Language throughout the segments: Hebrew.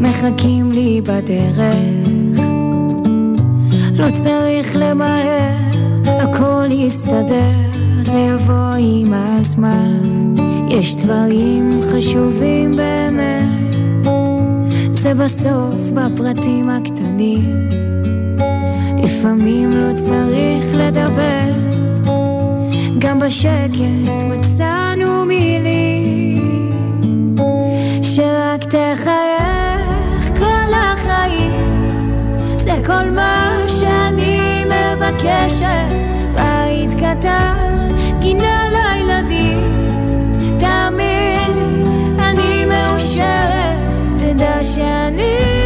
מחכים לי בדרך. לא צריך למהר, הכל יסתדר, זה יבוא עם הזמן. יש דברים חשובים באמת זה בסוף בפרטים הקטנים. לפעמים לא צריך לדבר גם בשקט מצאנו מילים. שרק תחייך כל החיים זה כל מה שאני מבקשת. בית קטן, תדע שאני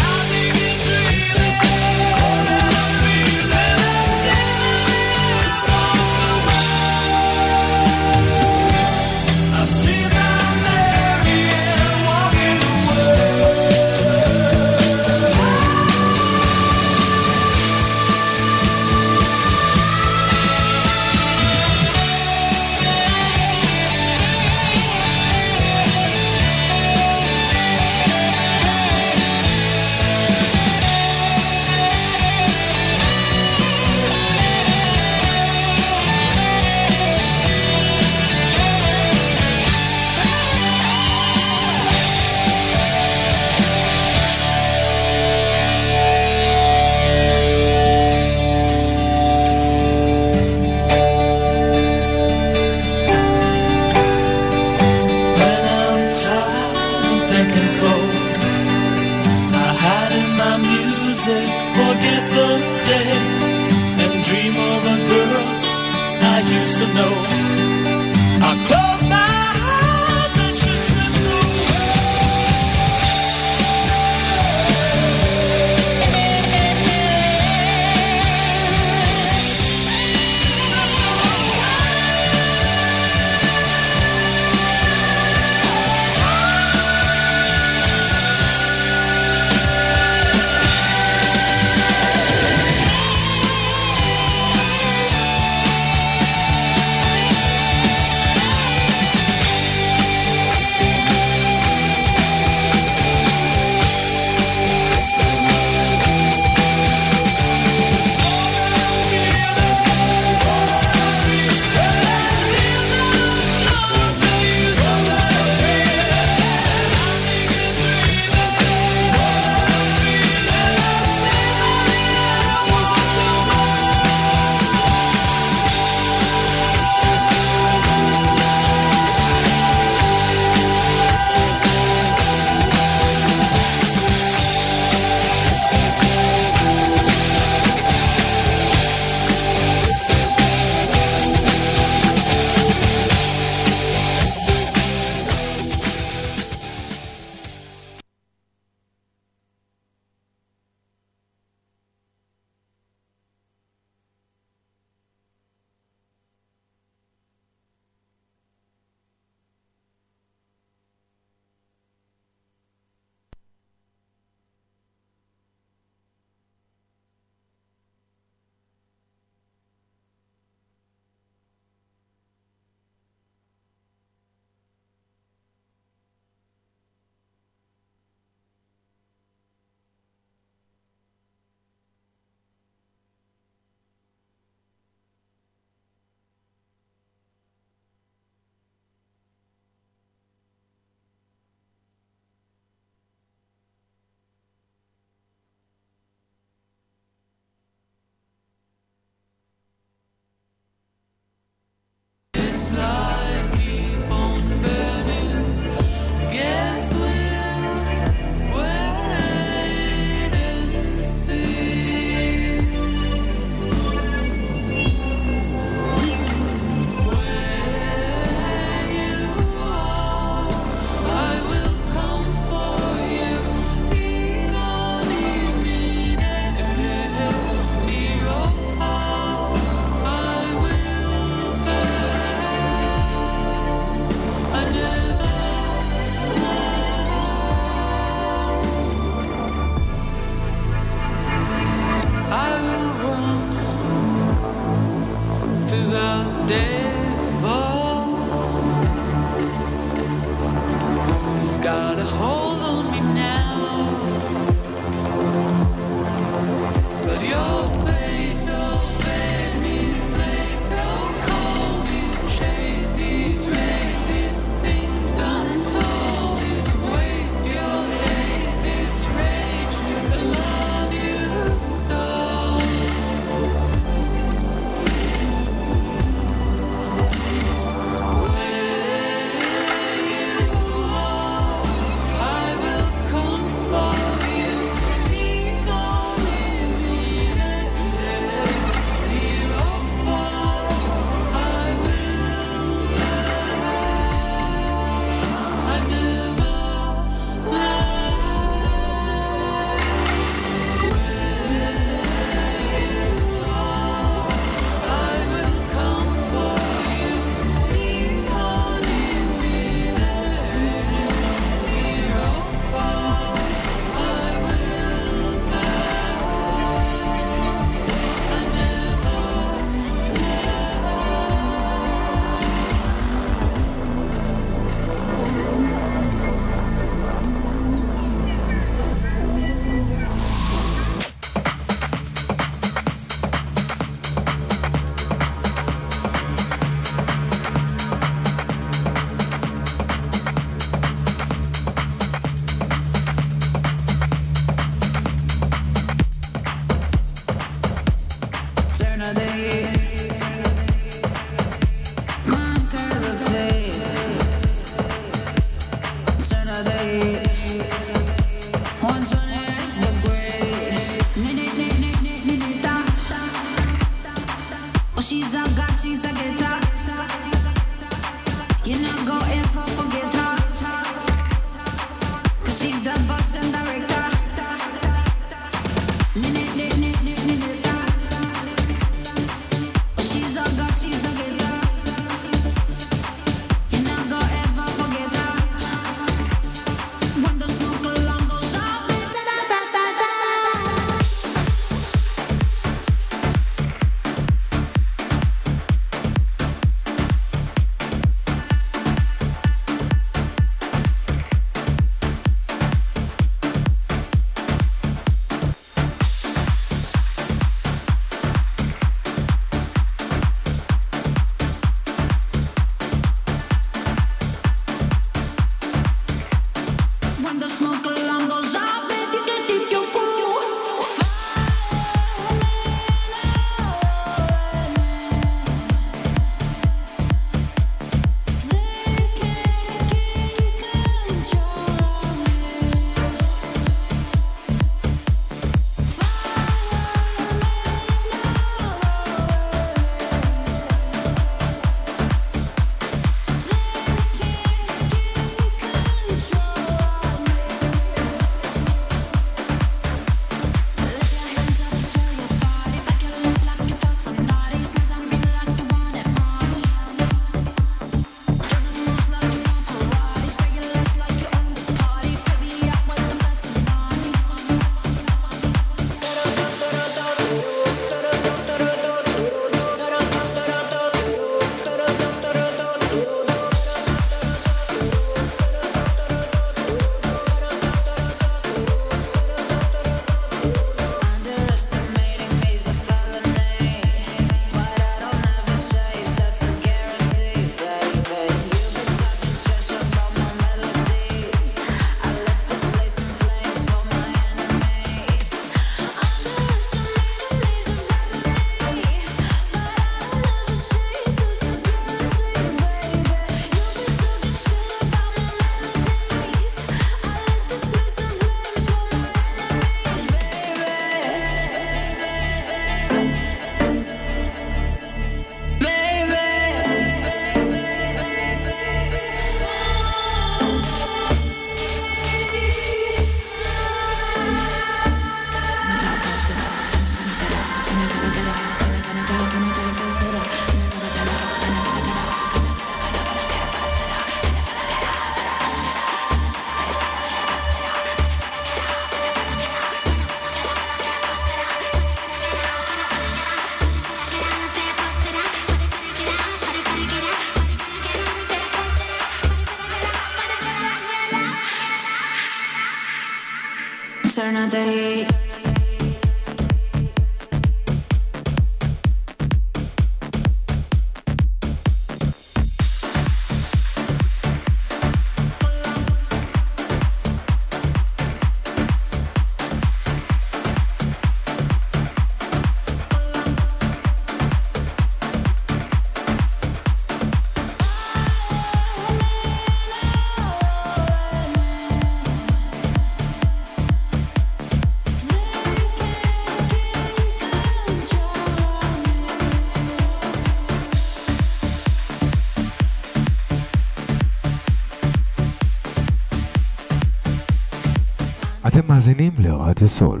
לרדיו סול.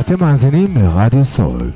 אתם מאזינים לרדיו סול.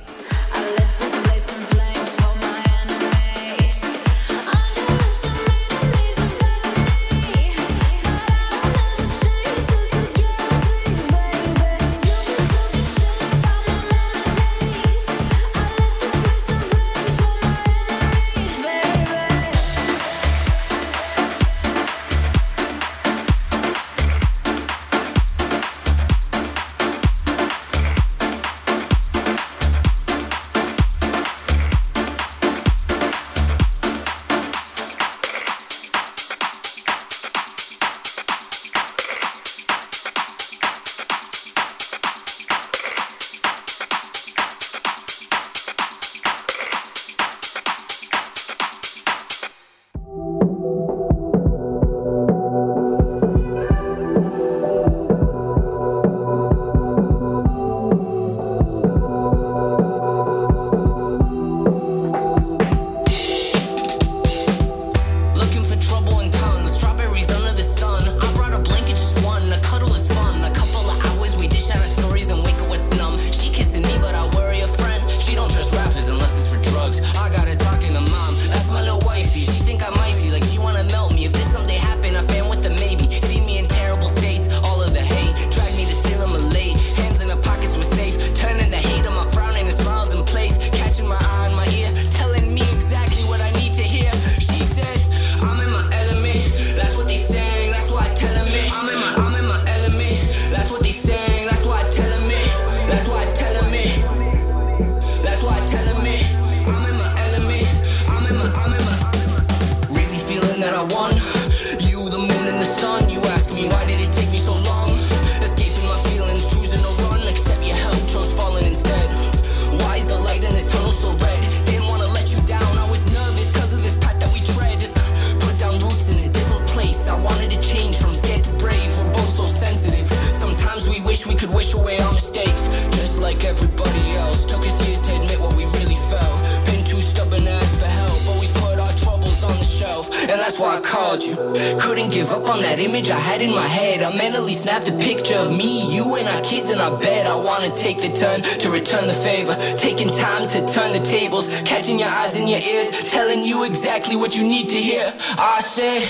said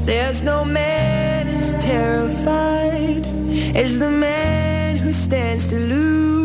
But there's no man as terrified as the man who stands to lose.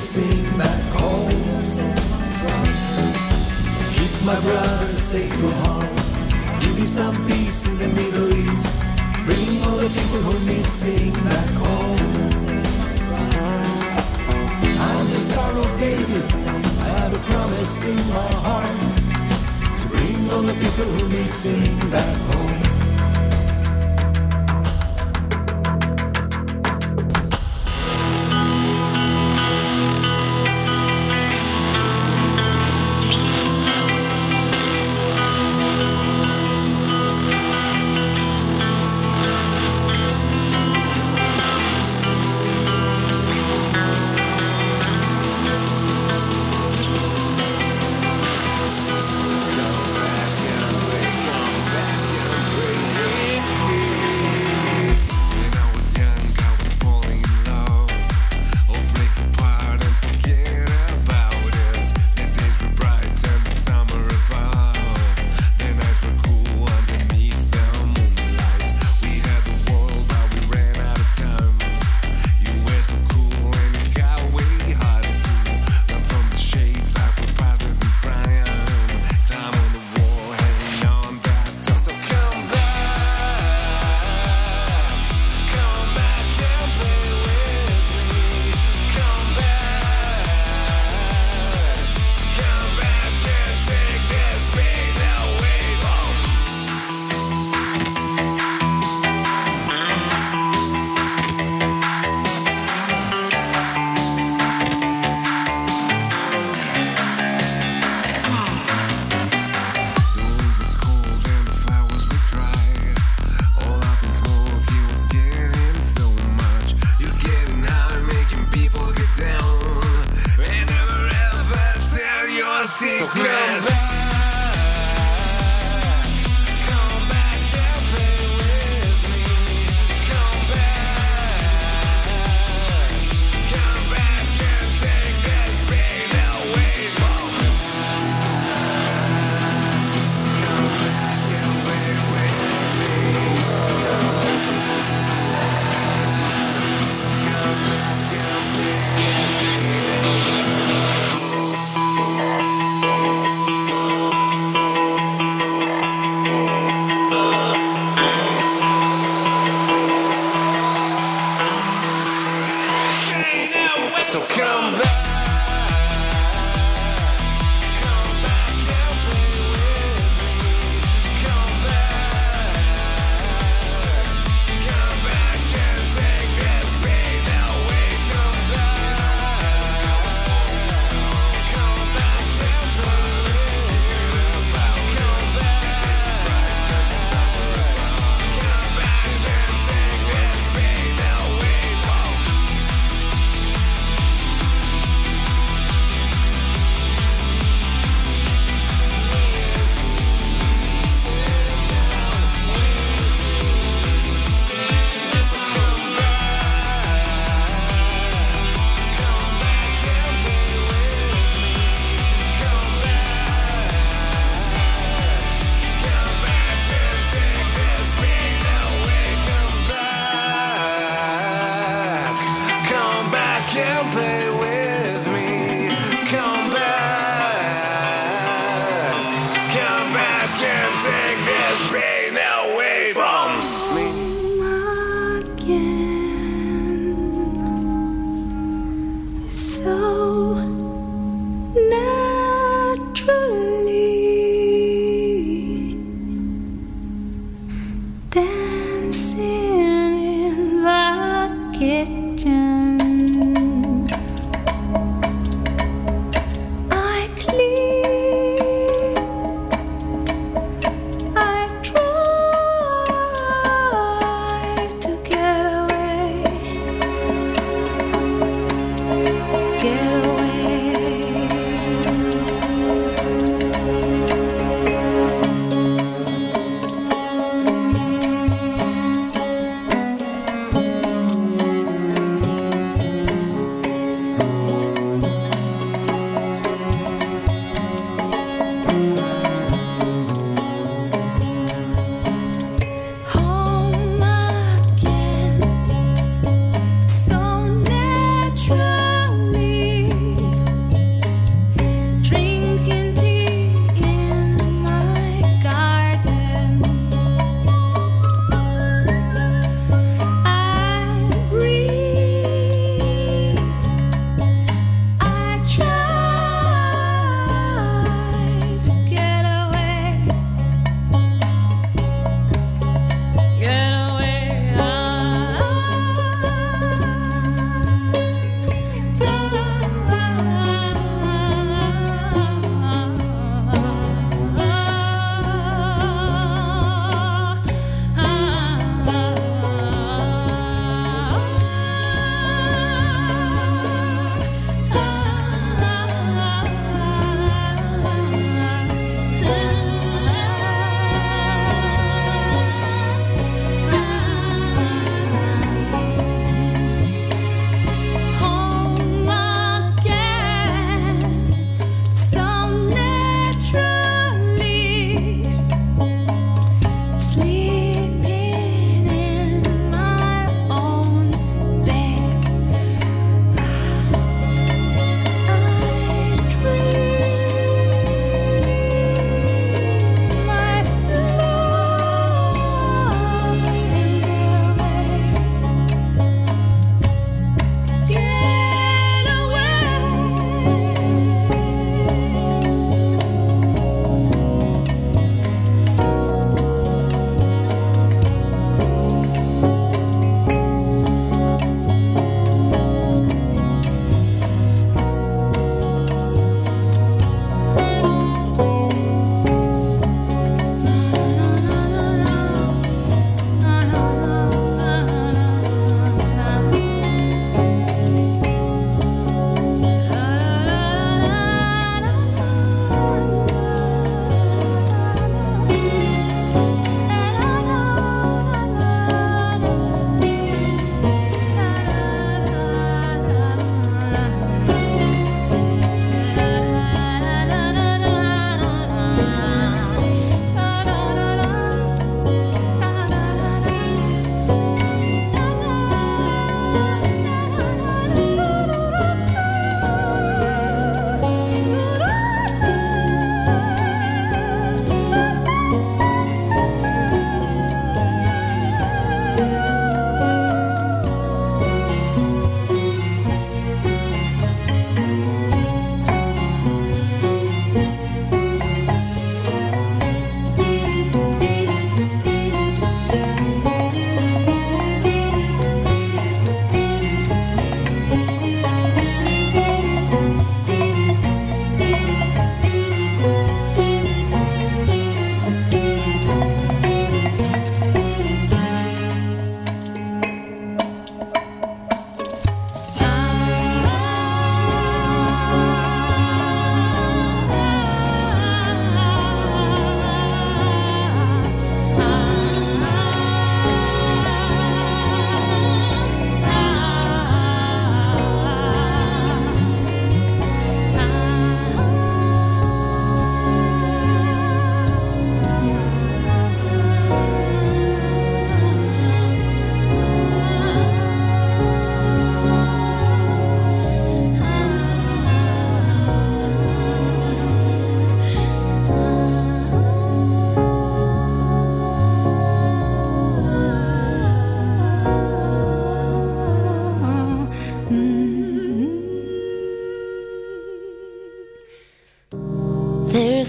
sing back home. Keep my brothers safe from harm. Give me some peace in the Middle East. Bring all the people who missing back home. I'm the star of David. I have a promise in my heart to bring all the people who missing back home.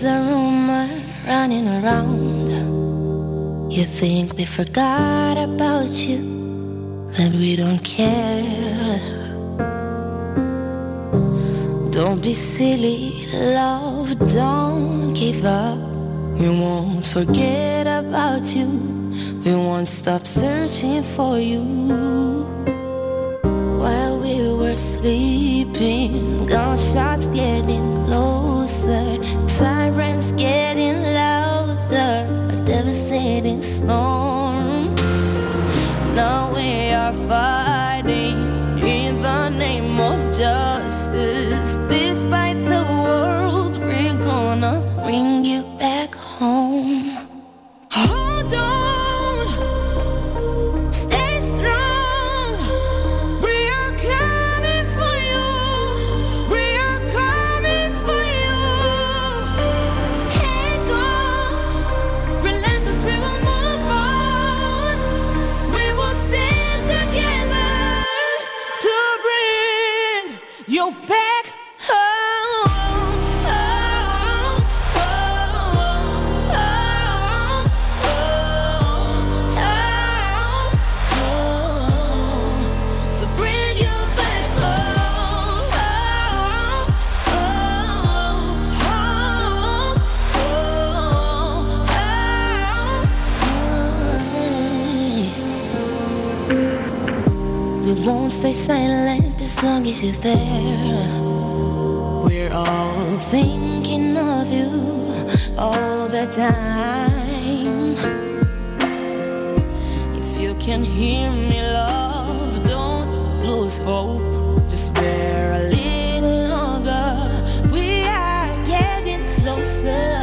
There's a rumor running around. You think we forgot about you, That we don't care. Don't be silly, love, don't give up. We won't forget about you, we won't stop searching for you. While we were sleeping, gunshots getting closer can hear me, love, don't lose hope. Just bear a little longer. We are getting closer.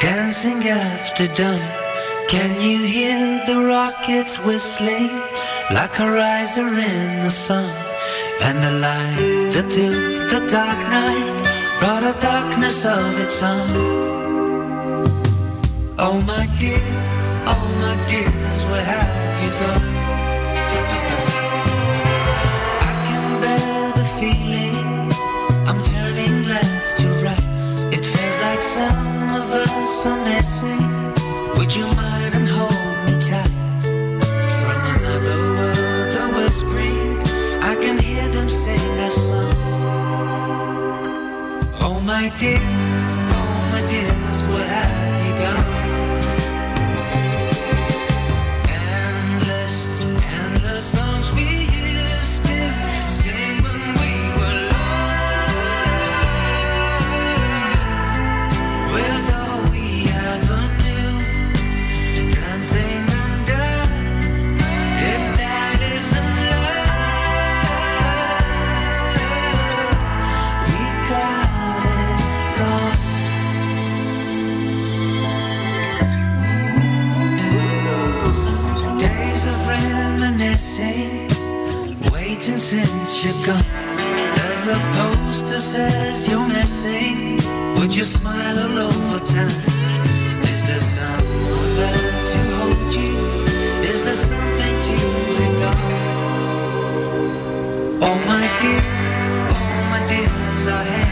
Dancing after dawn. Can you hear the rockets whistling like a riser in the sun? And the light that took the dark night brought a darkness of its own. Oh my dear, oh my dears, where have my dear, oh my dears, where have you gone? Waiting since you're gone. There's a poster says you're missing. Would you smile all over time? Is there someone there to hold you? Is there something to hang on? Oh my dear, oh my dears are hanging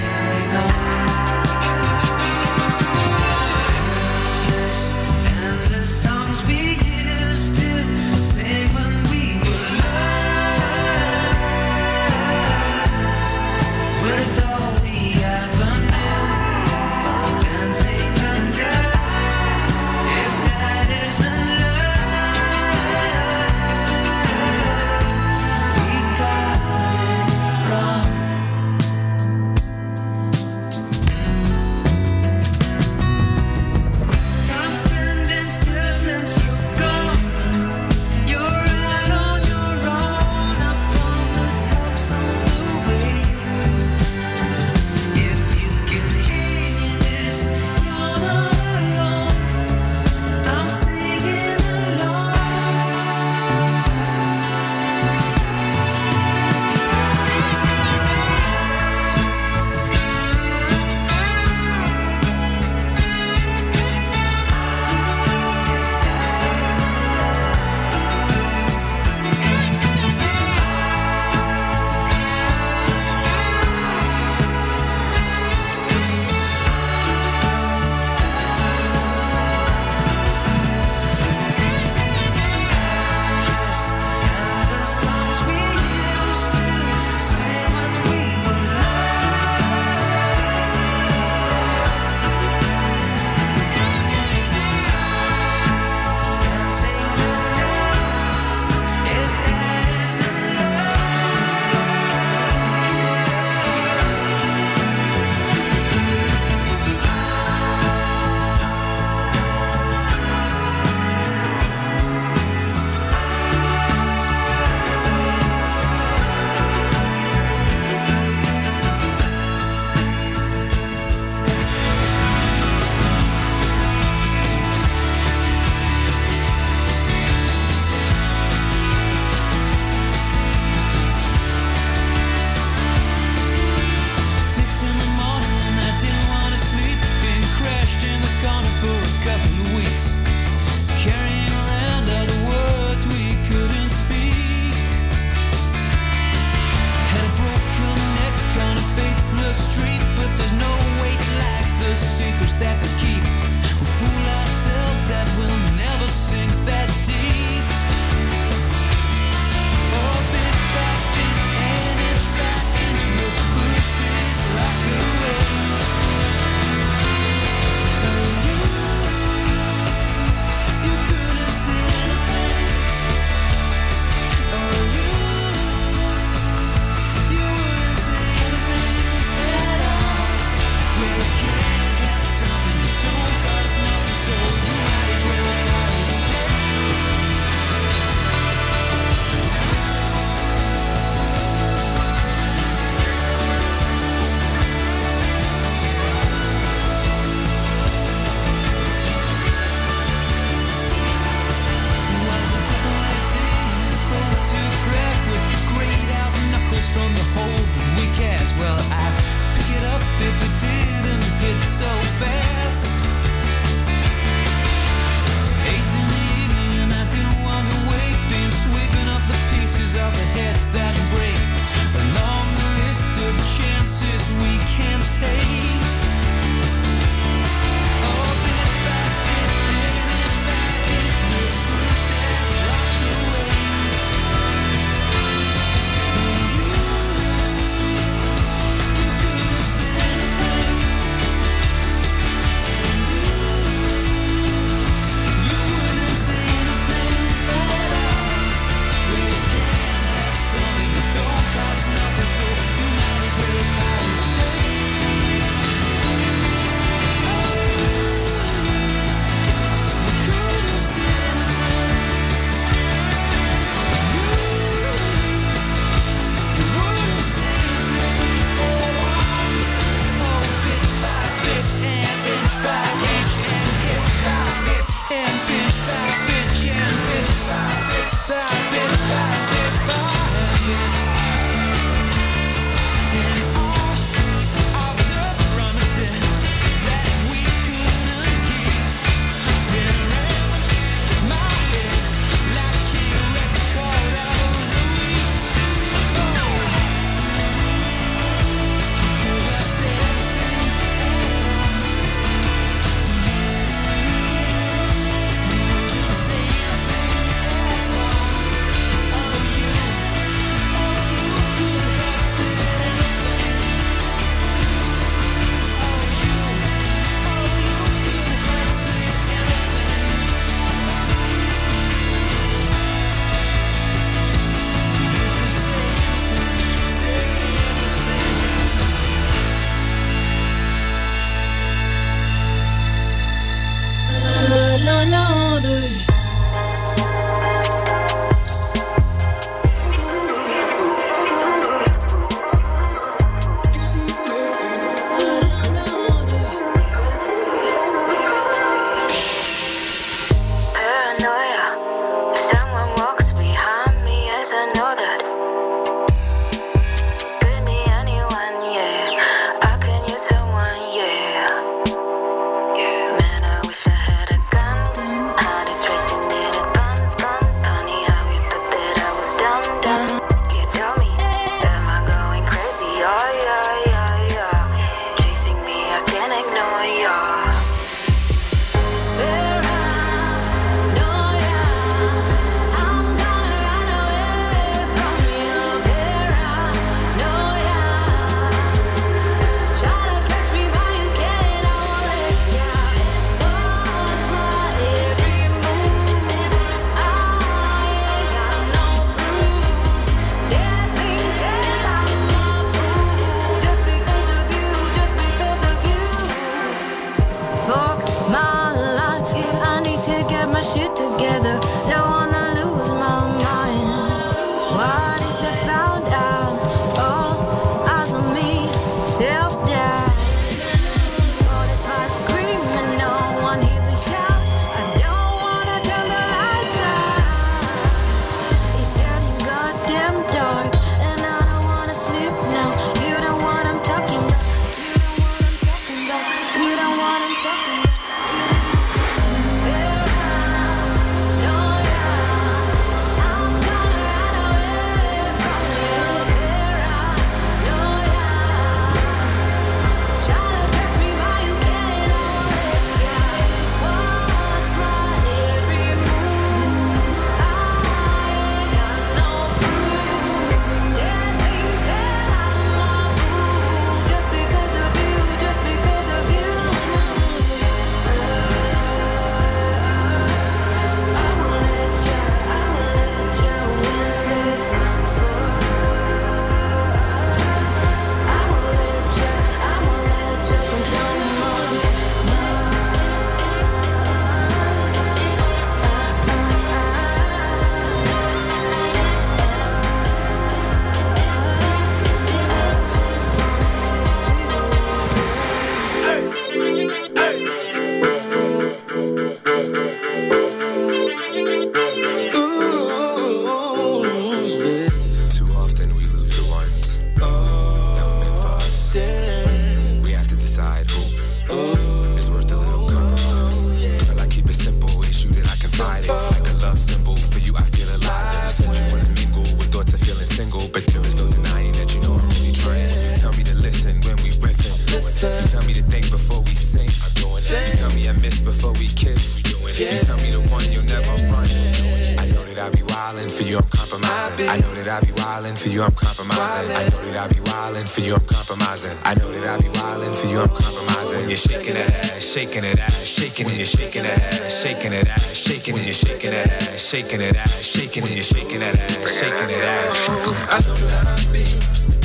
shaking that ass, shaking when you're shaking that ass, shaking that ass. I know that I be,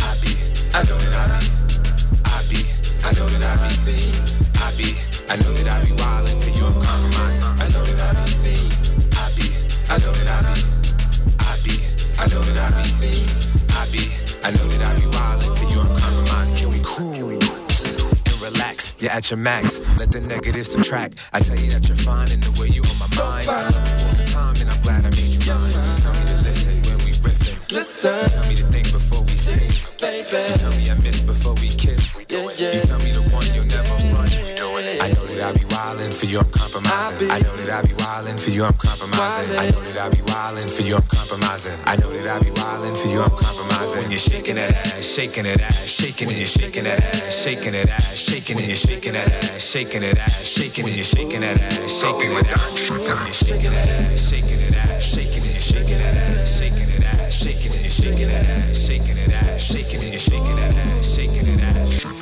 I be, I know that I be, I be, I know that I be, I be, I know that I be wildin' for you, I'm compromising. I know that I be, I be, I know that I be, I be, I know that I be, I be, I know that I be wildin' for you, I'm compromising. Can we cool and relax? You're at your max. Let the negative subtract. I tell you that you're fine in the way you on my mind. I love you I'm glad I made you mine. You tell me to listen when we riffing. Listen. You tell me to think before we sing. Baby. You tell me I miss before we kiss. Yeah, yeah. You tell me the one you'll never run. I know that I be wildin' for you, I'm compromising. I know that I be wildin' for you, I'm compromising. I know that I be wildin' for you, I'm compromising. I know that I be wildin' for you, I'm compromising. When you're shaking that ass, shaking that ass, shaking and you're shaking that ass, shaking that ass, shaking and you're shaking that ass, shaking that ass, shaking and you're shaking that ass, shaking that ass, shaking that ass, shaking that ass, shaking you're shaking that ass, shaking that ass, shaking you're shaking that ass, shaking that ass, shaking you're shaking that ass, shaking that ass.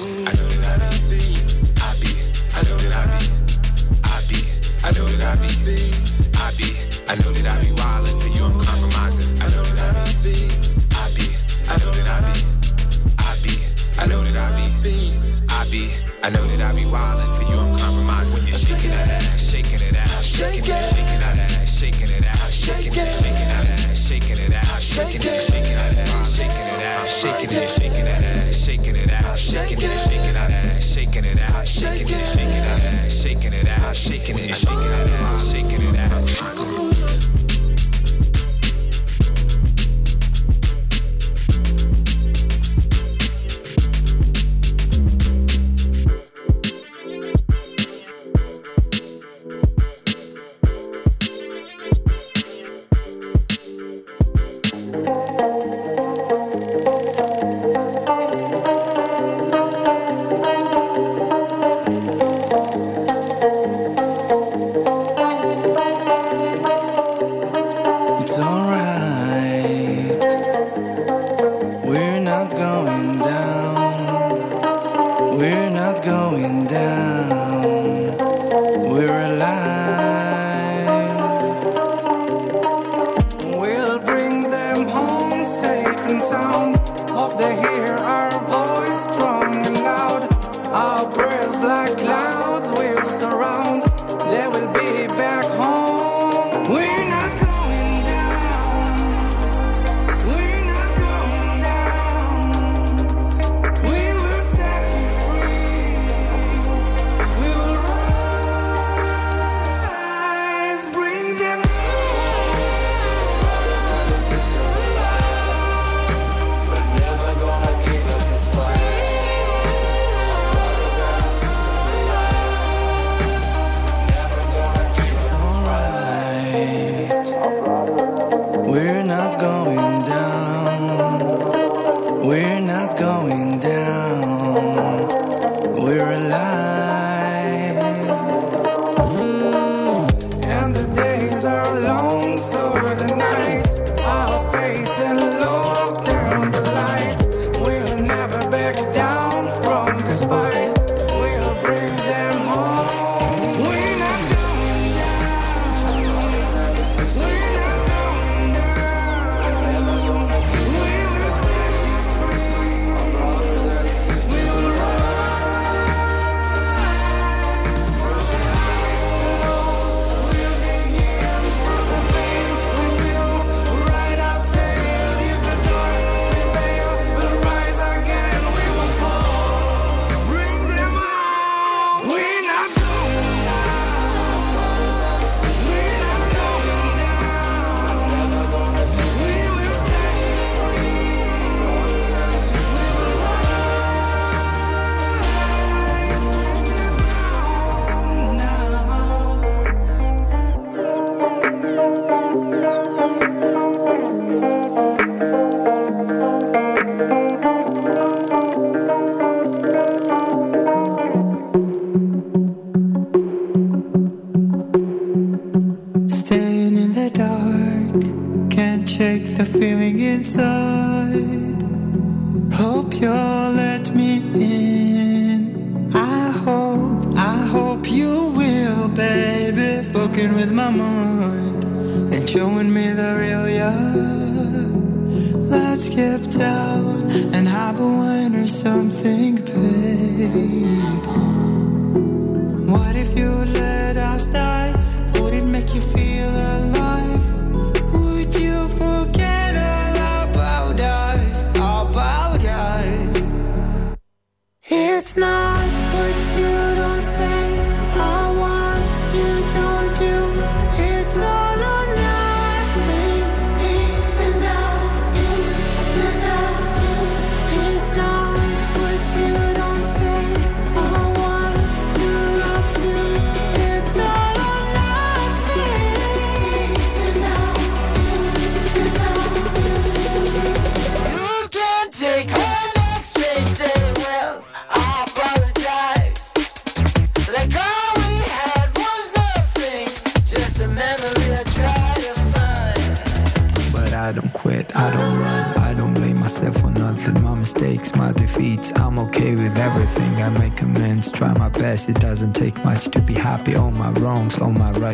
I be, I be, I know that I be wildin' for you, I'm compromising. I know that I be, I be, I know that I be, I be, I know that I be, I be, I know that I be wildin' for you, I'm compromising. When you're shaking that ass, shaking it out, shaking it, shaking that ass, shaking it out, shaking it, shaking that ass, shaking it out, shaking it, shaking that ass, shaking it out, shaking it, shaking that ass, shaking it out, shaking it, shaking that ass, shaking it out, shaking it, shaking that ass, shaking it out, shaking it, shaking that ass, shaking it out.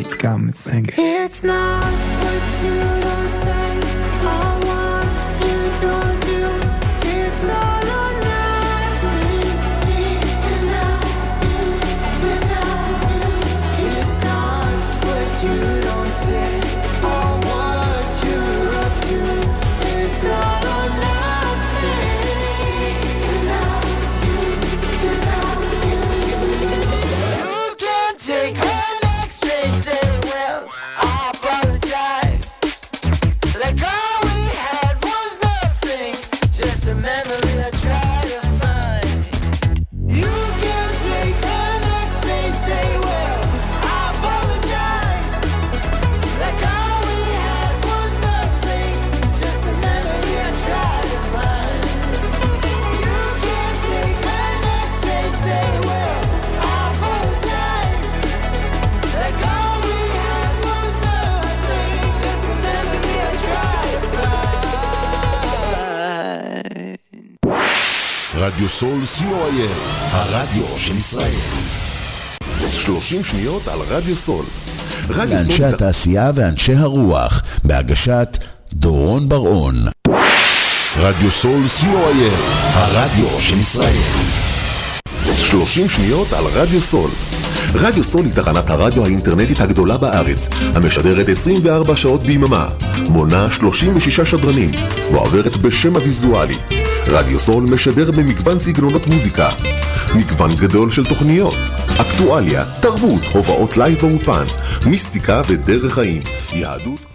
Rights got me thinking. It's not סול co.il, הרדיו של ישראל. 30 שניות על רדיו סול. רדיו לאנשי סול התעשייה ואנשי הרוח, בהגשת דורון בר-און. רדיו סול co.il, הרדיו של ישראל. 30 שניות על רדיו סול. רדיו סול היא תחנת הרדיו האינטרנטית הגדולה בארץ, המשדרת 24 שעות ביממה, מונה 36 שדרנים, מועברת בשם הוויזואלי. רדיו סול משדר במגוון סגנונות מוזיקה, מגוון גדול של תוכניות, אקטואליה, תרבות, הופעות live באולפן, מיסטיקה ודרך חיים, יהדות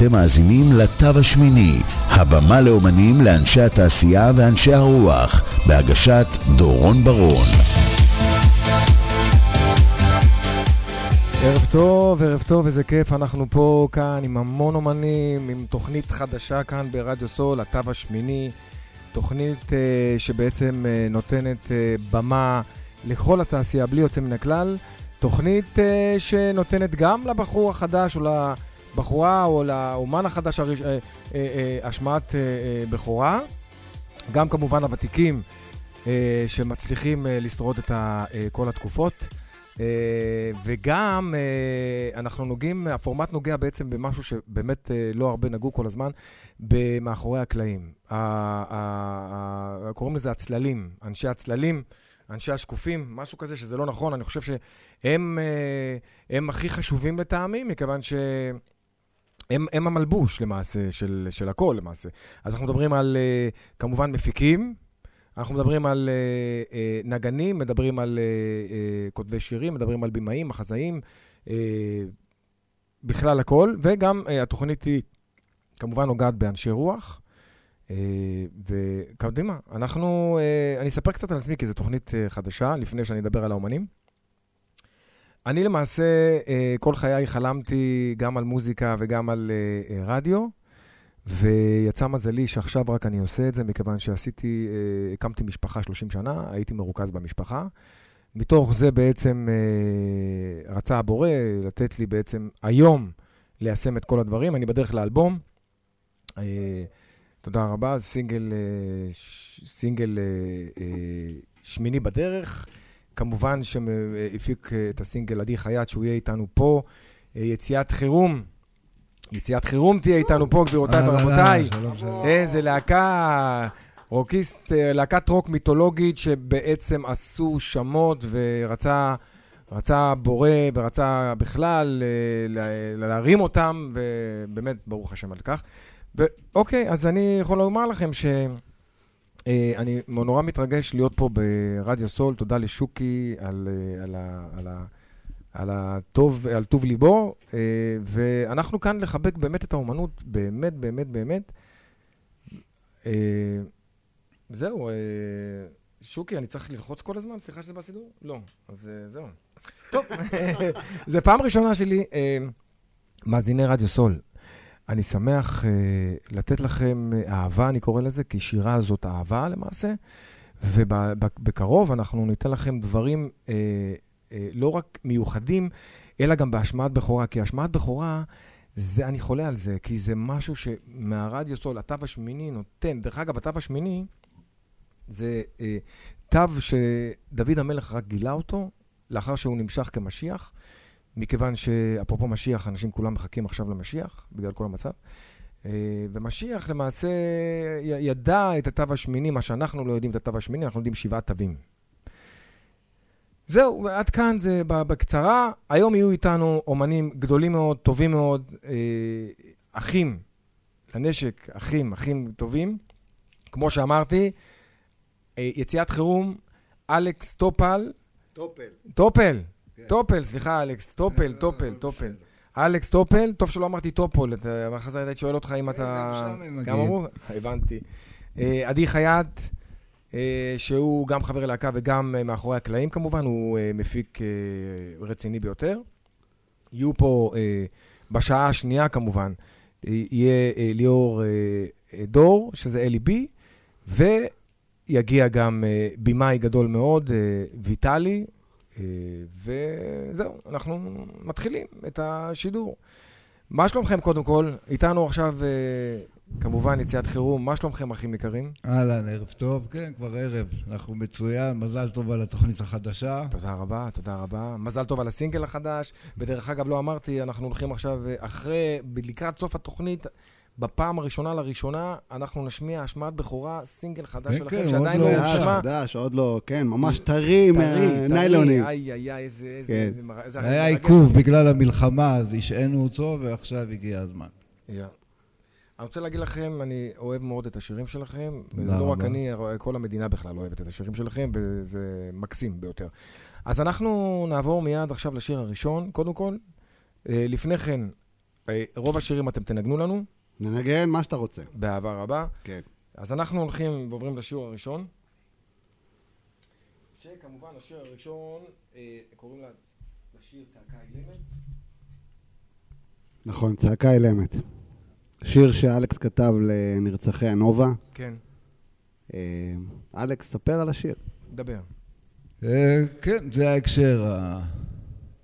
אתם מאזינים לתו השמיני, הבמה לאומנים לאנשי התעשייה ואנשי הרוח, בהגשת דורון ברון. ערב טוב, ערב טוב, איזה כיף, אנחנו פה כאן עם המון אומנים, עם תוכנית חדשה כאן ברדיו סול, התו השמיני, תוכנית אה, שבעצם אה, נותנת אה, במה לכל התעשייה בלי יוצא מן הכלל, תוכנית אה, שנותנת גם לבחור החדש או לבחורה או לאומן החדש הראש, אה, אה, אה, השמעת אה, אה, בכורה, גם כמובן הוותיקים אה, שמצליחים אה, לשרוד את ה, אה, כל התקופות. Uh, וגם uh, אנחנו נוגעים, הפורמט נוגע בעצם במשהו שבאמת uh, לא הרבה נגעו כל הזמן, במאחורי הקלעים. Uh, uh, uh, קוראים לזה הצללים, אנשי הצללים, אנשי השקופים, משהו כזה שזה לא נכון, אני חושב שהם uh, הם הכי חשובים לטעמי, מכיוון ש... הם, הם המלבוש למעשה של, של הכל למעשה. אז אנחנו מדברים על uh, כמובן מפיקים, אנחנו מדברים על uh, uh, נגנים, מדברים על כותבי שירים, מדברים על במאים, מחזאים, בכלל הכל, וגם התוכנית היא כמובן נוגעת באנשי רוח. Uh, וקדימה, אנחנו, uh, אני אספר קצת על עצמי, כי זו תוכנית uh, חדשה, לפני שאני אדבר על האומנים. אני למעשה, uh, כל חיי חלמתי גם על מוזיקה וגם על uh, uh, רדיו. ויצא מזלי שעכשיו רק אני עושה את זה, מכיוון שעשיתי, אה, הקמתי משפחה 30 שנה, הייתי מרוכז במשפחה. מתוך זה בעצם אה, רצה הבורא לתת לי בעצם היום ליישם את כל הדברים. אני בדרך לאלבום. אה, תודה רבה, סינגל, אה, סינגל אה, אה, שמיני בדרך. כמובן שהפיק אה, את הסינגל עדי חייט, שהוא יהיה איתנו פה. אה, יציאת חירום. יציאת חירום תהיה איתנו פה, גבירותיי ורבותיי. איזה להקה, רוקיסט, אה, להקת רוק מיתולוגית שבעצם עשו שמות ורצה רצה בורא ורצה בכלל לה- להרים אותם, ובאמת, ברוך השם על כך. ואוקיי, אז אני יכול לומר לכם ש... אה, אני נורא מתרגש להיות פה ברדיו סול, תודה לשוקי על, אה, על, ה, על, ה, על הטוב, על טוב ליבו, אה, ואנחנו כאן לחבק באמת את האומנות, באמת, באמת, באמת. זהו, שוקי, אני צריך ללחוץ כל הזמן? סליחה שזה בסידור? לא, אז זהו. טוב, זו פעם ראשונה שלי, מאזיני רדיו סול. אני שמח אה, לתת לכם אה, אהבה, אני קורא לזה, כי שירה זאת אהבה למעשה, ובקרוב אנחנו ניתן לכם דברים אה, אה, לא רק מיוחדים, אלא גם בהשמעת בכורה, כי השמעת בכורה, זה, אני חולה על זה, כי זה משהו שמהרדיו סול, התו השמיני נותן, דרך אגב, התו השמיני זה אה, תו שדוד המלך רק גילה אותו, לאחר שהוא נמשך כמשיח, מכיוון שאפרופו משיח, אנשים כולם מחכים עכשיו למשיח, בגלל כל המצב. אה, ומשיח למעשה ידע את התו השמיני, מה שאנחנו לא יודעים את התו השמיני, אנחנו יודעים שבעה תווים. זהו, עד כאן זה בקצרה. היום יהיו איתנו אומנים גדולים מאוד, טובים מאוד, אה, אחים לנשק, אחים, אחים טובים. כמו שאמרתי, אה, יציאת חירום, אלכס טופל. טופל. טופל. כן. טופל, סליחה, אלכס, טופל, טופל, טופל. אלכס טופל, טוב שלא אמרתי טופול, אחרי זה הייתי שואל אותך אם אתה... גם. אמרו? הבנתי. אה, עדי חייט, אה, שהוא גם חבר להקה וגם אה, מאחורי הקלעים כמובן, הוא אה, מפיק אה, רציני ביותר. יהיו פה אה, בשעה השנייה כמובן, אה, יהיה אה, ליאור אה, אה, דור, שזה אלי בי, ויגיע גם אה, במאי גדול מאוד, אה, ויטלי, אה, וזהו, אנחנו מתחילים את השידור. מה שלומכם קודם כל? איתנו עכשיו אה, כמובן יציאת חירום, מה שלומכם אחים יקרים? אהלן, ערב טוב, כן, כבר ערב. אנחנו מצוין, מזל טוב על התוכנית החדשה. תודה רבה, תודה רבה. מזל טוב על הסינגל החדש. ודרך אגב, לא אמרתי, אנחנו הולכים עכשיו אה, אחרי, לקראת סוף התוכנית, בפעם הראשונה לראשונה, אנחנו נשמיע השמעת בכורה, סינגל חדש כן, שלכם, כן, שעדיין לא לא חדש, הושמע. חדש, עוד לא, כן, ממש טרי, טרי, ניילונים. טרי, איי, איי, איי, איזה... איזה- כן. איזה איזה- היה. עיכוב בגלל המלחמה, אז השעינו אותו, ועכשיו הגיע הזמן. אני רוצה להגיד לכם, אני אוהב מאוד את השירים שלכם. תודה לא רק. אני, כל המדינה בכלל אוהבת את השירים שלכם, וזה מקסים ביותר. אז אנחנו נעבור מיד עכשיו לשיר הראשון. קודם כל, אה, לפני כן, אה, רוב השירים אתם תנגנו לנו, ננגן מה שאתה רוצה. באהבה רבה. כן. אז אנחנו הולכים ועוברים לשיעור הראשון. שכמובן, השיר הראשון, אה, קוראים לה- לשיר צעקה אילמת. נכון, צעקה אילמת. שיר שאלכס כתב לנרצחי הנובה. כן. אה, אלכס, ספר על השיר. דבר. אה, כן, זה ההקשר,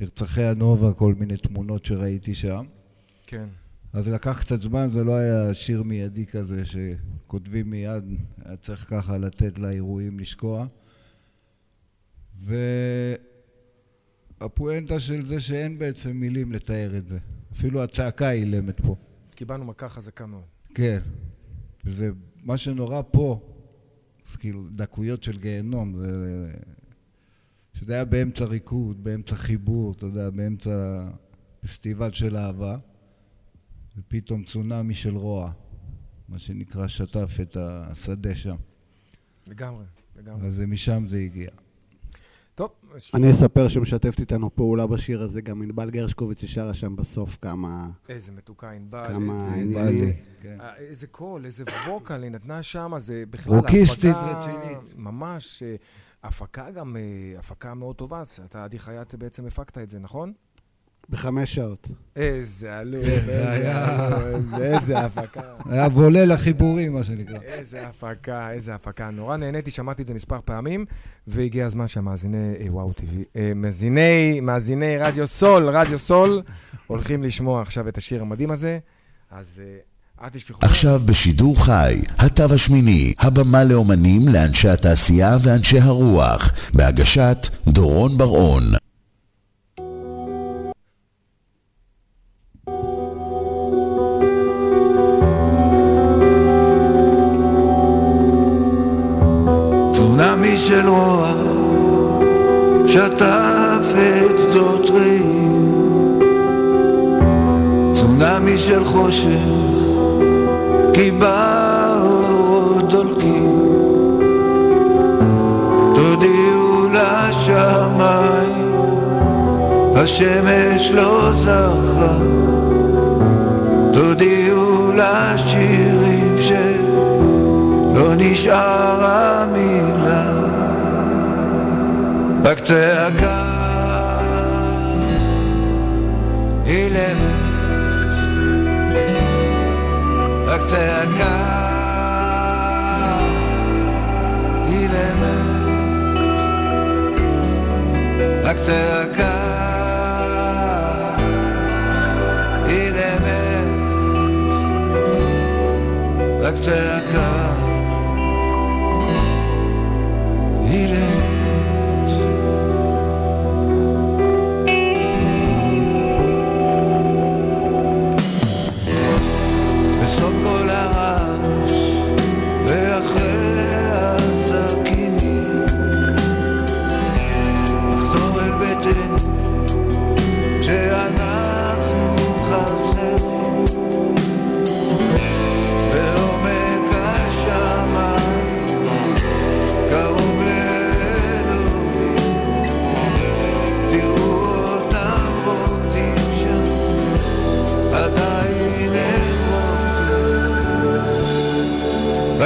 נרצחי הנובה, כל מיני תמונות שראיתי שם. כן. אז לקח קצת זמן, זה לא היה שיר מיידי כזה שכותבים מיד, היה צריך ככה לתת לאירועים לשקוע. והפואנטה של זה שאין בעצם מילים לתאר את זה. אפילו הצעקה אילמת פה. קיבלנו מכה חזקה מאוד. כן. וזה, מה שנורא פה, זה כאילו דקויות של גיהנום, זה... שזה היה באמצע ריקוד, באמצע חיבור, אתה יודע, באמצע פסטיבל של אהבה, ופתאום צונאמי של רוע, מה שנקרא שטף את השדה שם. לגמרי, לגמרי. אז משם זה הגיע. טוב, אני אספר שמשתפת איתנו פעולה בשיר הזה גם ענבל גרשקוביץ ששרה שם בסוף כמה... איזה מתוקה ענבל, כמה איזה-. איזה- כן. אה, איזה קול, איזה ווקל היא נתנה שם, זה בכלל... רוקיסטית הפקה רצינית. ממש, אה, הפקה גם, אה, הפקה מאוד טובה, אתה, עדי חייט, בעצם הפקת את זה, נכון? בחמש שעות. איזה עלוב, כן, זה איזה הפקה. היה וולה לחיבורים, מה שנקרא. איזה הפקה, איזה הפקה. נורא נהניתי, שמעתי את זה מספר פעמים, והגיע הזמן שהמאזיני, אה, וואו טבעי, אה, מאזיני, מאזיני רדיו סול, רדיו סול, הולכים לשמוע עכשיו את השיר המדהים הזה, אז אה, אל תשכחו. עכשיו בשידור חי, התו השמיני, הבמה לאומנים, לאנשי התעשייה ואנשי הרוח, בהגשת דורון בר-און. שטף את שדות רעים. צונאמי של חושך כי באורות דולקים. תודיעו לשמיים השמש לא זכה. תודיעו לשירים שלא נשאר המילה רק צעקה אילמת רק צעקה אילמת רק צעקה אילמת רק צעקה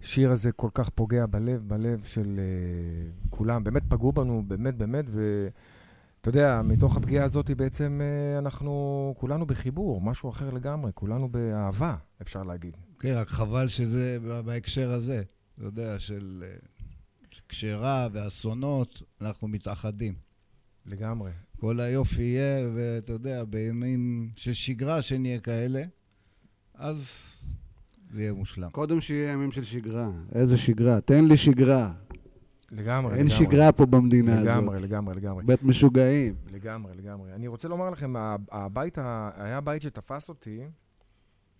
ששיר הזה כל כך פוגע בלב, בלב של uh, כולם. באמת פגעו בנו, באמת, באמת, ואתה יודע, מתוך הפגיעה הזאת בעצם uh, אנחנו כולנו בחיבור, משהו אחר לגמרי, כולנו באהבה, אפשר להגיד. כן, רק חבל שזה בהקשר הזה, אתה יודע, של אה, קשרה ואסונות, אנחנו מתאחדים. לגמרי. כל היופי יהיה, ואתה יודע, בימים של שגרה שנהיה כאלה, אז זה יהיה מושלם. קודם שיהיה ימים של שגרה. איזה שגרה? תן לי שגרה. לגמרי, אין לגמרי. שגרה פה במדינה הזאת. לגמרי, לגמרי, לגמרי. בית משוגעים. לגמרי, לגמרי. אני רוצה לומר לכם, הבית, היה בית שתפס אותי,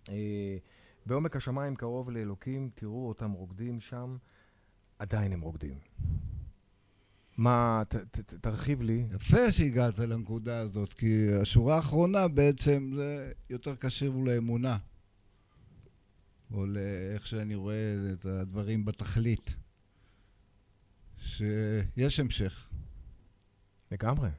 אה, בעומק השמיים קרוב לאלוקים, תראו אותם רוקדים שם, עדיין הם רוקדים. מה, ת, ת, ת, תרחיב לי. יפה שהגעת לנקודה הזאת, כי השורה האחרונה בעצם זה יותר קשור לאמונה, או לאיך שאני רואה את הדברים בתכלית, שיש המשך. לגמרי.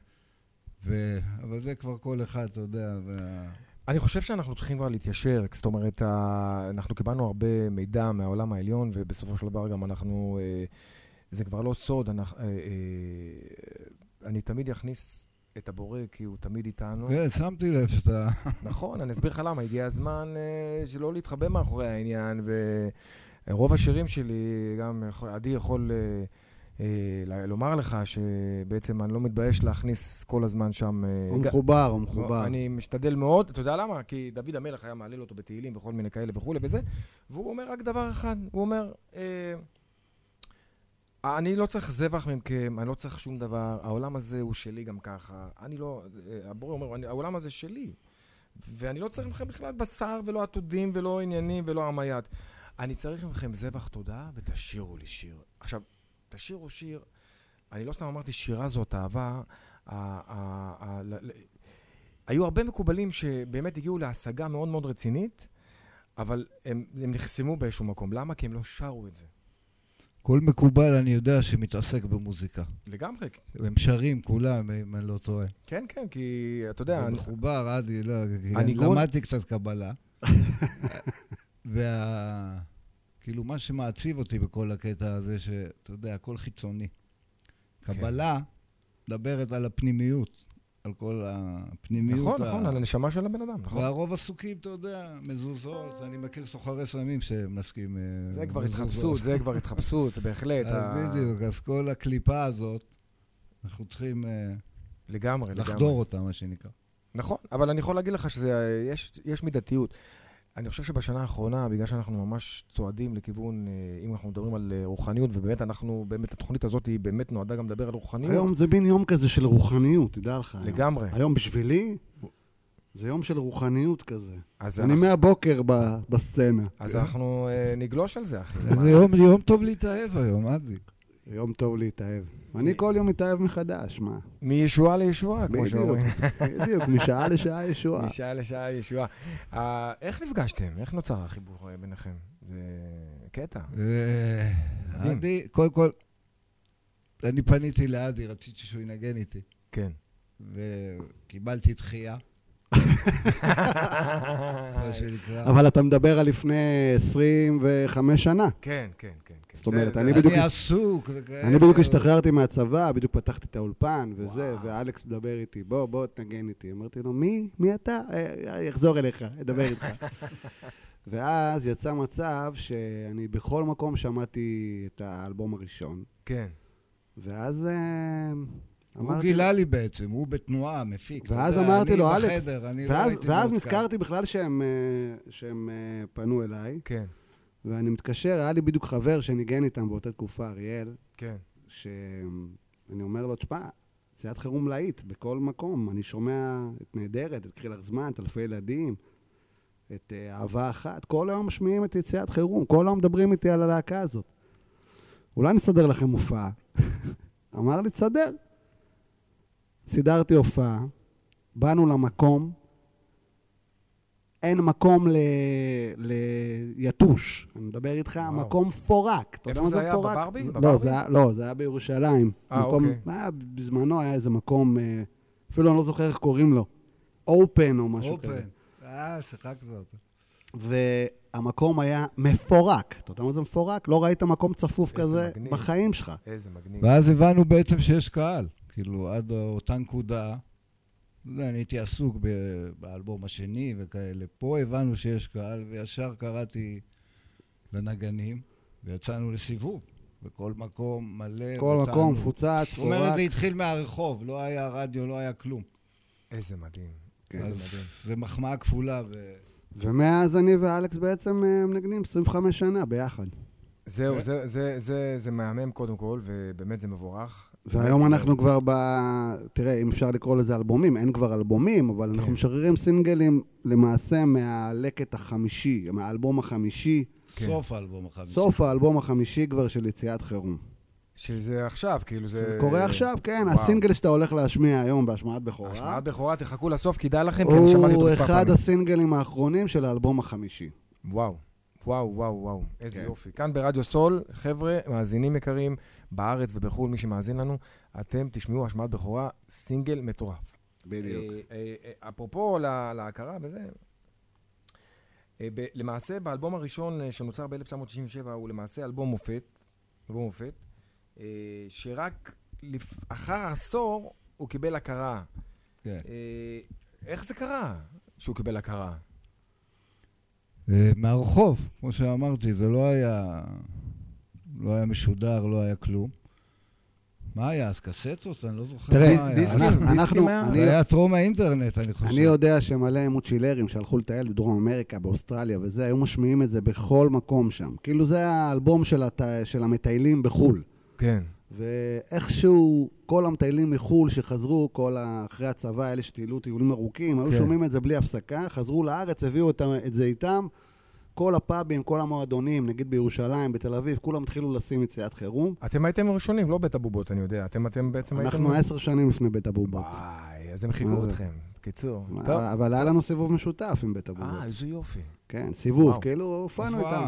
ו... אבל זה כבר כל אחד, אתה יודע, וה... אני חושב שאנחנו צריכים כבר להתיישר, זאת אומרת, ה- אנחנו קיבלנו הרבה מידע מהעולם העליון, ובסופו של דבר גם אנחנו, אה, זה כבר לא סוד, אנחנו, אה, אה, אני תמיד אכניס את הבורא, כי הוא תמיד איתנו. כן, שמתי לב שאתה... נכון, אני אסביר לך למה, הגיע הזמן אה, שלא להתחבא מאחורי העניין, ורוב השירים שלי, גם עדי יכול אה, אה, לומר לך שבעצם אני לא מתבייש להכניס כל הזמן שם... הוא מחובר, הוא מחובר. אני משתדל מאוד, אתה יודע למה? כי דוד המלך היה מעלל אותו בתהילים וכל מיני כאלה וכולי וזה, והוא אומר רק דבר אחד, הוא אומר, אני לא צריך זבח מכם, אני לא צריך שום דבר, העולם הזה הוא שלי גם ככה. אני לא, אה, הבורא אומר, אני, העולם הזה שלי. ואני לא צריך מכם בכלל בשר ולא עתודים ולא עניינים ולא היד. אני צריך מכם זבח תודה ותשאירו לי שיר. עכשיו, תשאירו שיר, אני לא סתם אמרתי שירה זאת אהבה, היו הרבה מקובלים שבאמת הגיעו להשגה מאוד מאוד רצינית, אבל הם, הם נחסמו באיזשהו מקום. למה? כי הם לא שרו את זה. כל מקובל, אני יודע שמתעסק במוזיקה. לגמרי. הם שרים כולם, אם אני לא טועה. כן, כן, כי אתה יודע... הוא אני- מחובר, עדי, לא, כי הניגון- למדתי קצת קבלה. וה... כאילו, מה שמעציב אותי בכל הקטע הזה, שאתה יודע, הכל חיצוני. כן. קבלה מדברת על הפנימיות, על כל הפנימיות. נכון, ה- נכון, על הנשמה של הבן אדם, נכון. והרוב עסוקים, אתה יודע, מזוזות. אני מכיר סוחרי סמים שמנסקים אה, זה כבר. התחפשות, זה כבר התחפשות, בהחלט. אז ה- בדיוק, אז כל הקליפה הזאת, אנחנו צריכים אה, לגמרי, לגמרי. לחדור אותה, מה שנקרא. נכון, אבל אני יכול להגיד לך שיש יש מידתיות. אני חושב שבשנה האחרונה, בגלל שאנחנו ממש צועדים לכיוון, אה, אם אנחנו מדברים על אה, רוחניות, ובאמת אנחנו, באמת התוכנית הזאת היא באמת נועדה גם לדבר על רוחניות. היום זה מין יום כזה של רוחניות, תדע לך. היום. לגמרי. היום בשבילי, זה יום של רוחניות כזה. אז אני אנחנו- מהבוקר ב- בסצנה. אז אנחנו אה, נגלוש על זה, אחי. זה יום, יום טוב להתאהב היום, עדי. יום טוב להתאהב. אני כל יום מתאהב מחדש, מה? מישועה לישועה, כמו בדיוק, שאומרים. בדיוק, משעה לשעה ישועה. משעה לשעה ישועה. אה, איך נפגשתם? איך נוצר החיבור אה, ביניכם? זה קטע. אה. עדי, קודם כל, אני פניתי לעדי, רציתי שהוא ינגן איתי. כן. וקיבלתי דחייה. אבל אתה מדבר על לפני 25 שנה. כן, כן, כן. כן. זאת אומרת, אני בדיוק... אני עסוק וכאלה. אני בדיוק השתחררתי מהצבא, בדיוק פתחתי את האולפן וזה, ואלכס מדבר איתי, בוא, בוא, תנגן איתי. אמרתי לו, מי? מי אתה? אה, יחזור אליך, אדבר איתך. ואז יצא מצב שאני בכל מקום שמעתי את האלבום הראשון. כן. ואז אה, הוא אמרתי... גילה לי בעצם, הוא בתנועה, מפיק. ואז יודע, אמרתי לו, אלכס, בחדר, אני לא ואז, ואז. נזכרתי בכלל שהם, אה, שהם אה, פנו אליי, כן, ואני מתקשר, היה לי בדיוק חבר שניגן איתם באותה תקופה, אריאל, כן. שאני אומר לו, תשמע, יציאת חירום להיט, בכל מקום. אני שומע את נהדרת, את קחי לך זמן, את אלפי ילדים, את אה, אהבה אחת. כל היום משמיעים את יציאת חירום, כל היום מדברים איתי על הלהקה הזאת. אולי נסדר לכם הופעה. אמר לי, תסדר. סידרתי הופעה, באנו למקום, אין מקום ל... ליתוש. אני מדבר איתך, וואו. מקום. אתה יודע איפה מה זה זה היה? מפורק? בברבי? זה- בברבי? לא, זה היה- לא, זה היה בירושלים. אה, מקום- אוקיי. היה- בזמנו היה איזה מקום, אה, אפילו אני לא זוכר איך קוראים לו. אופן או משהו כזה. אופן. אה, שיחקת אותו. והמקום היה מפורק. אתה יודע מה זה מפורק? לא ראית מקום צפוף כזה מגניב. בחיים שלך. איזה מגניב. ואז הבנו בעצם שיש קהל. כאילו, עד אותה נקודה, לא אני הייתי עסוק ב- באלבום השני וכאלה. פה הבנו שיש קהל, וישר קראתי לנגנים, ויצאנו לסיבוב. בכל מקום מלא. כל אותנו. מקום מפוצץ, זאת אומרת. זה התחיל מהרחוב, לא היה רדיו, לא היה כלום. איזה מדהים. כן. איזה מדהים. זה מחמאה כפולה. ו... ומאז אני ואלכס בעצם אה, מנגנים 25 שנה ביחד. זהו, זה- זה- זה- זה מהמם קודם כל, ובאמת זה מבורך. והיום אנחנו כבר ב... תראה, אם אפשר לקרוא לזה אלבומים, אין כבר אלבומים, אבל אנחנו כן. משחררים סינגלים למעשה מהלקט החמישי, מהאלבום החמישי, כן. סוף האלבום החמישי. סוף האלבום החמישי כבר של יציאת חירום. שזה עכשיו, כאילו זה... זה קורה עכשיו, כן, וואו. הסינגל שאתה הולך להשמיע היום בהשמעת בכורה, השמעת בכורה, תחכו לסוף, כדאי לכם, כי אני שמעתי אותו הוא מספר אחד פעמים. הסינגלים האחרונים של האלבום החמישי. וואו, וואו, וואו, וואו, איזה כן. יופי. כאן ברדיו סול, חבר'ה, מאזינים יקרים, בארץ ובחו"ל, מי שמאזין לנו, אתם תשמעו השמעת בכורה, סינגל מטורף. בדיוק. אה, אה, אה, אפרופו לה- להכרה וזה, אה, ב- למעשה באלבום הראשון אה, שנוצר ב-1967 הוא למעשה אלבום מופת, אלבום מופת, אה, שרק לפ- אחר עשור הוא קיבל הכרה. כן. אה, איך זה קרה שהוא קיבל הכרה? אה, מהרחוב, כמו שאמרתי, זה לא היה, לא היה משודר, לא היה כלום. מה היה אז? קסטות? אני לא זוכר תראה, מה היה. דיסקים, אנחנו- דיסקים היה? אני- זה היה טרום האינטרנט, אני חושב. אני יודע שמלא מוצ'ילרים שהלכו לטייל בדרום אמריקה, באוסטרליה וזה, היו משמיעים את זה בכל מקום שם. כאילו זה האלבום של, הת... של המטיילים בחו"ל. כן. ואיכשהו כל המטיילים מחו"ל שחזרו, כל ה... אחרי הצבא, אלה שטיילו טיולים ארוכים, היו כן. שומעים את זה בלי הפסקה, חזרו לארץ, הביאו את זה איתם. כל הפאבים, כל המועדונים, נגיד בירושלים, בתל אביב, כולם התחילו לשים יציאת חירום. אתם הייתם הראשונים, לא בית הבובות, אני יודע. אתם, אתם בעצם הייתם... אנחנו עשר שנים לפני בית הבובות. וואי, אז הם חיכו זה? אתכם. קיצור. אבל היה לנו סיבוב משותף עם בית הבובות. אה, איזה יופי. כן, סיבוב. כאילו הופענו. איתם.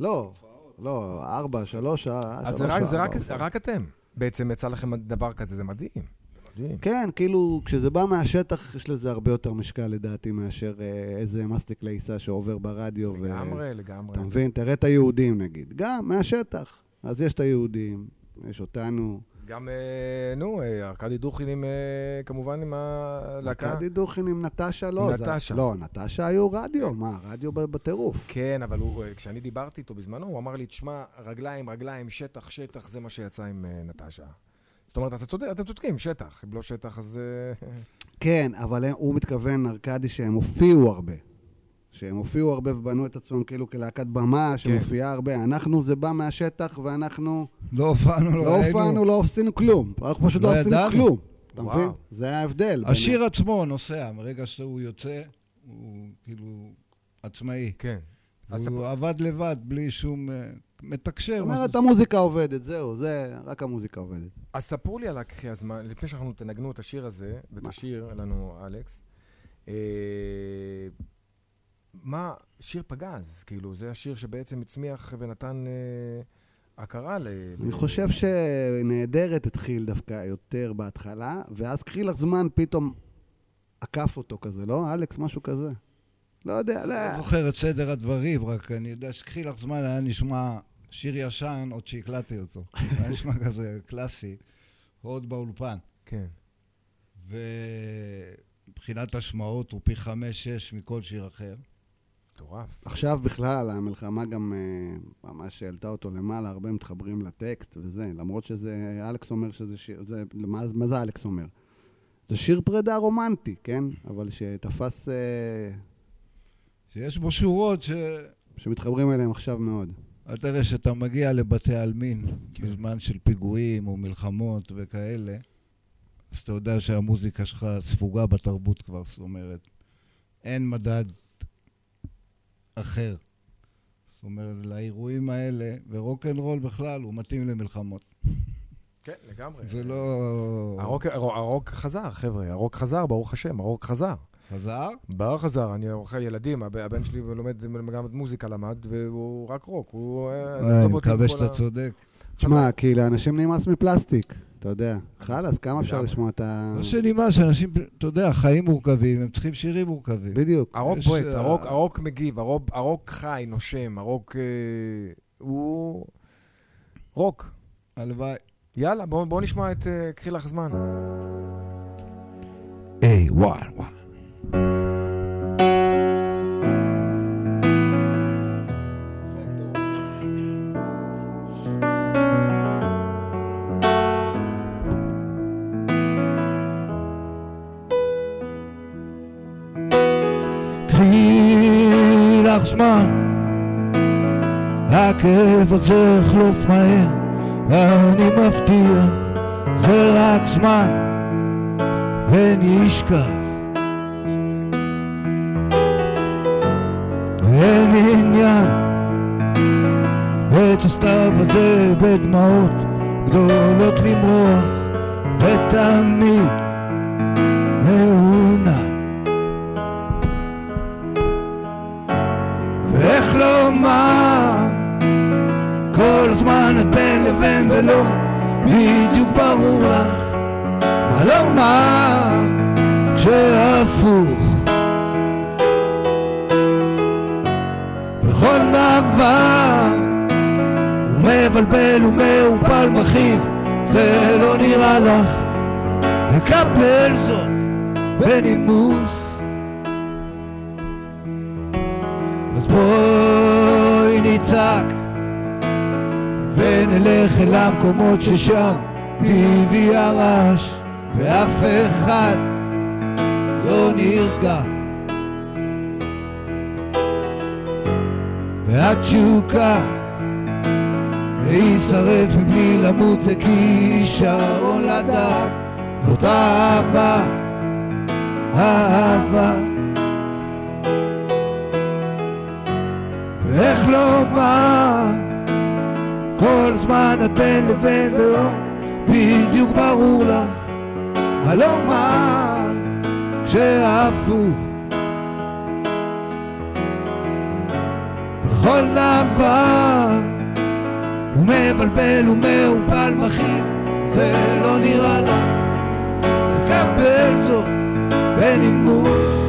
לא, לא, ארבע, שלוש, אה, אז זה שלוש, זה ארבע, רק- הופעה. רק אתם. בעצם יצא לכם דבר כזה, זה מדהים. מדהים. כן, כאילו, כשזה בא מהשטח, יש לזה הרבה יותר משקל לדעתי מאשר אה, איזה מסטיק לעיסה שעובר ברדיו. ו- לגמרי, לגמרי. אתה מבין? תראה את היהודים נגיד. גם מהשטח. אז יש את היהודים, יש אותנו. גם, אה, נו, אה, ארכדי דוכין עם, אה, כמובן עם הלהקה. ארכדי דוכין עם נטשה, לא. נטשה. לא, נטשה היו רדיו, מה, רדיו בטירוף. כן, אבל הוא, אה, כשאני דיברתי איתו בזמנו, הוא אמר לי, תשמע, רגליים, רגליים, שטח, שטח, זה מה שיצא עם אה, נטשה. זאת אומרת, אתה צודק, אתם צודקים, שטח. אם לא שטח, אז... אה, כן, אבל הם- הוא מתכוון, ארכדי, שהם הופיעו הרבה. שהם הופיעו הרבה ובנו את עצמם כאילו כלהקת במה שמופיעה הרבה. אנחנו, זה בא מהשטח ואנחנו לא הופענו, לא לא. הופענו, לא עשינו כלום. אנחנו פשוט לא לא עשינו. כלום. אתה וואו. מבין? זה ההבדל. בין- השיר עצמו נוסע, מרגע שהוא יוצא, הוא כאילו עצמאי. כן. אז הוא עבד לבד, בלי שום... מתקשר. זאת אומרת, זה- המוזיקה עובדת, זהו, זה, רק המוזיקה עובדת. אז ספרו לי על הקחי הזמן, לפני שאנחנו תנגנו את השיר הזה, ותשאיר לנו, אלכס. אה, מה, שיר פגז, כאילו, זה השיר שבעצם הצמיח ונתן אה, הכרה ל... אני ל- חושב שנהדרת התחיל דווקא יותר בהתחלה, ואז קחי לך זמן, פתאום עקף אותו כזה, לא? אלכס, משהו כזה. לא יודע, לא. לא זוכר את סדר הדברים, רק אני יודע שקחי לך זמן, היה נשמע שיר ישן, עוד שהקלטתי אותו. היה נשמע כזה קלאסי, עוד באולפן. כן. ומבחינת השמעות הוא פי חמש-שש מכל שיר אחר. מטורף. עכשיו בכלל, המלחמה גם אה, ממש העלתה אותו למעלה, הרבה מתחברים לטקסט וזה, למרות שזה, אלכס אומר שזה שיר, זה, מה, מה זה אלכס אומר? זה שיר פרידה רומנטי, כן? אבל שתפס, אה, שיש בו שורות ש... שמתחברים אליהם עכשיו מאוד. אתה תראה שאתה מגיע לבתי עלמין בזמן של פיגועים או מלחמות וכאלה, אז אתה יודע שהמוזיקה שלך ספוגה בתרבות כבר, זאת אומרת, אין מדד אחר. זאת אומרת, לאירועים האלה, ורוקנרול בכלל, הוא מתאים למלחמות. כן, לגמרי. זה לא... הרוק, הרוק חזר, חבר'ה, הרוק חזר, ברוך השם, הרוק חזר. חזר? בר חזר, אני עורכי ילדים, הב- הבן שלי לומד גם מוזיקה למד, והוא רק רוק, הוא... אה, אה, אני מקווה שאתה צודק. תשמע, כי לאנשים נמאס מפלסטיק, אתה יודע. חלאס, כמה אפשר. לשמוע את ה... לא שנמאס, אנשים, אתה יודע, חיים מורכבים, הם צריכים שירים מורכבים. בדיוק. הרוק יש, בועט, אה, הרוק, מגיב, הרוק, חי, נושם, הרוק הוא רוק. הלוואי. יאללה, בואו בוא נשמע את קחי לך זמן. היי, וואן, וואן. זמן, הכאב הזה יחלוף מהר, אני מבטיח, זה רק זמן, ונשכח. אין עניין, את הסתיו הזה בדמעות גדולות למרוח, ותמיד מעונן. ומעורפל מכאיב זה לא נראה לך? לקבל זאת בנימוס. אז בואי נצעק ונלך אל המקומות ששם טבעי הרעש ואף אחד לא נרגע. והתשוקה להישרף מבלי למות זה כישרון לדעת. זאת אהבה, אהבה. ואיך לומר כל זמן את בין לבין ולא בדיוק ברור לך. מה לומר כשהפוך. וכל דבר הוא מבלבל ומעורפל מכאיב זה לא נראה לך. לקבל זאת בנימוס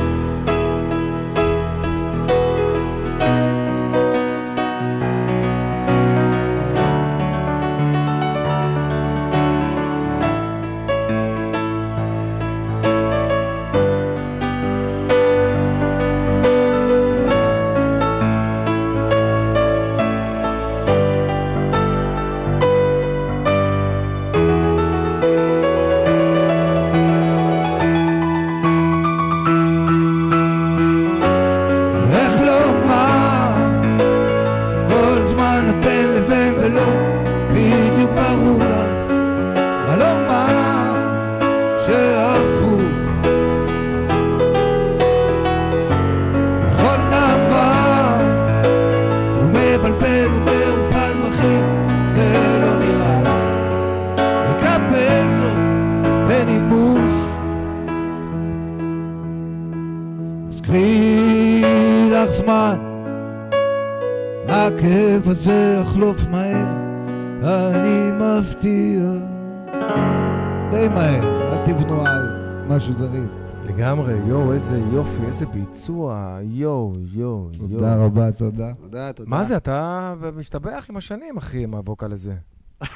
תודה תודה. תודה. מה זה, אתה משתבח עם השנים, אחי, עם הווקל הזה. אתה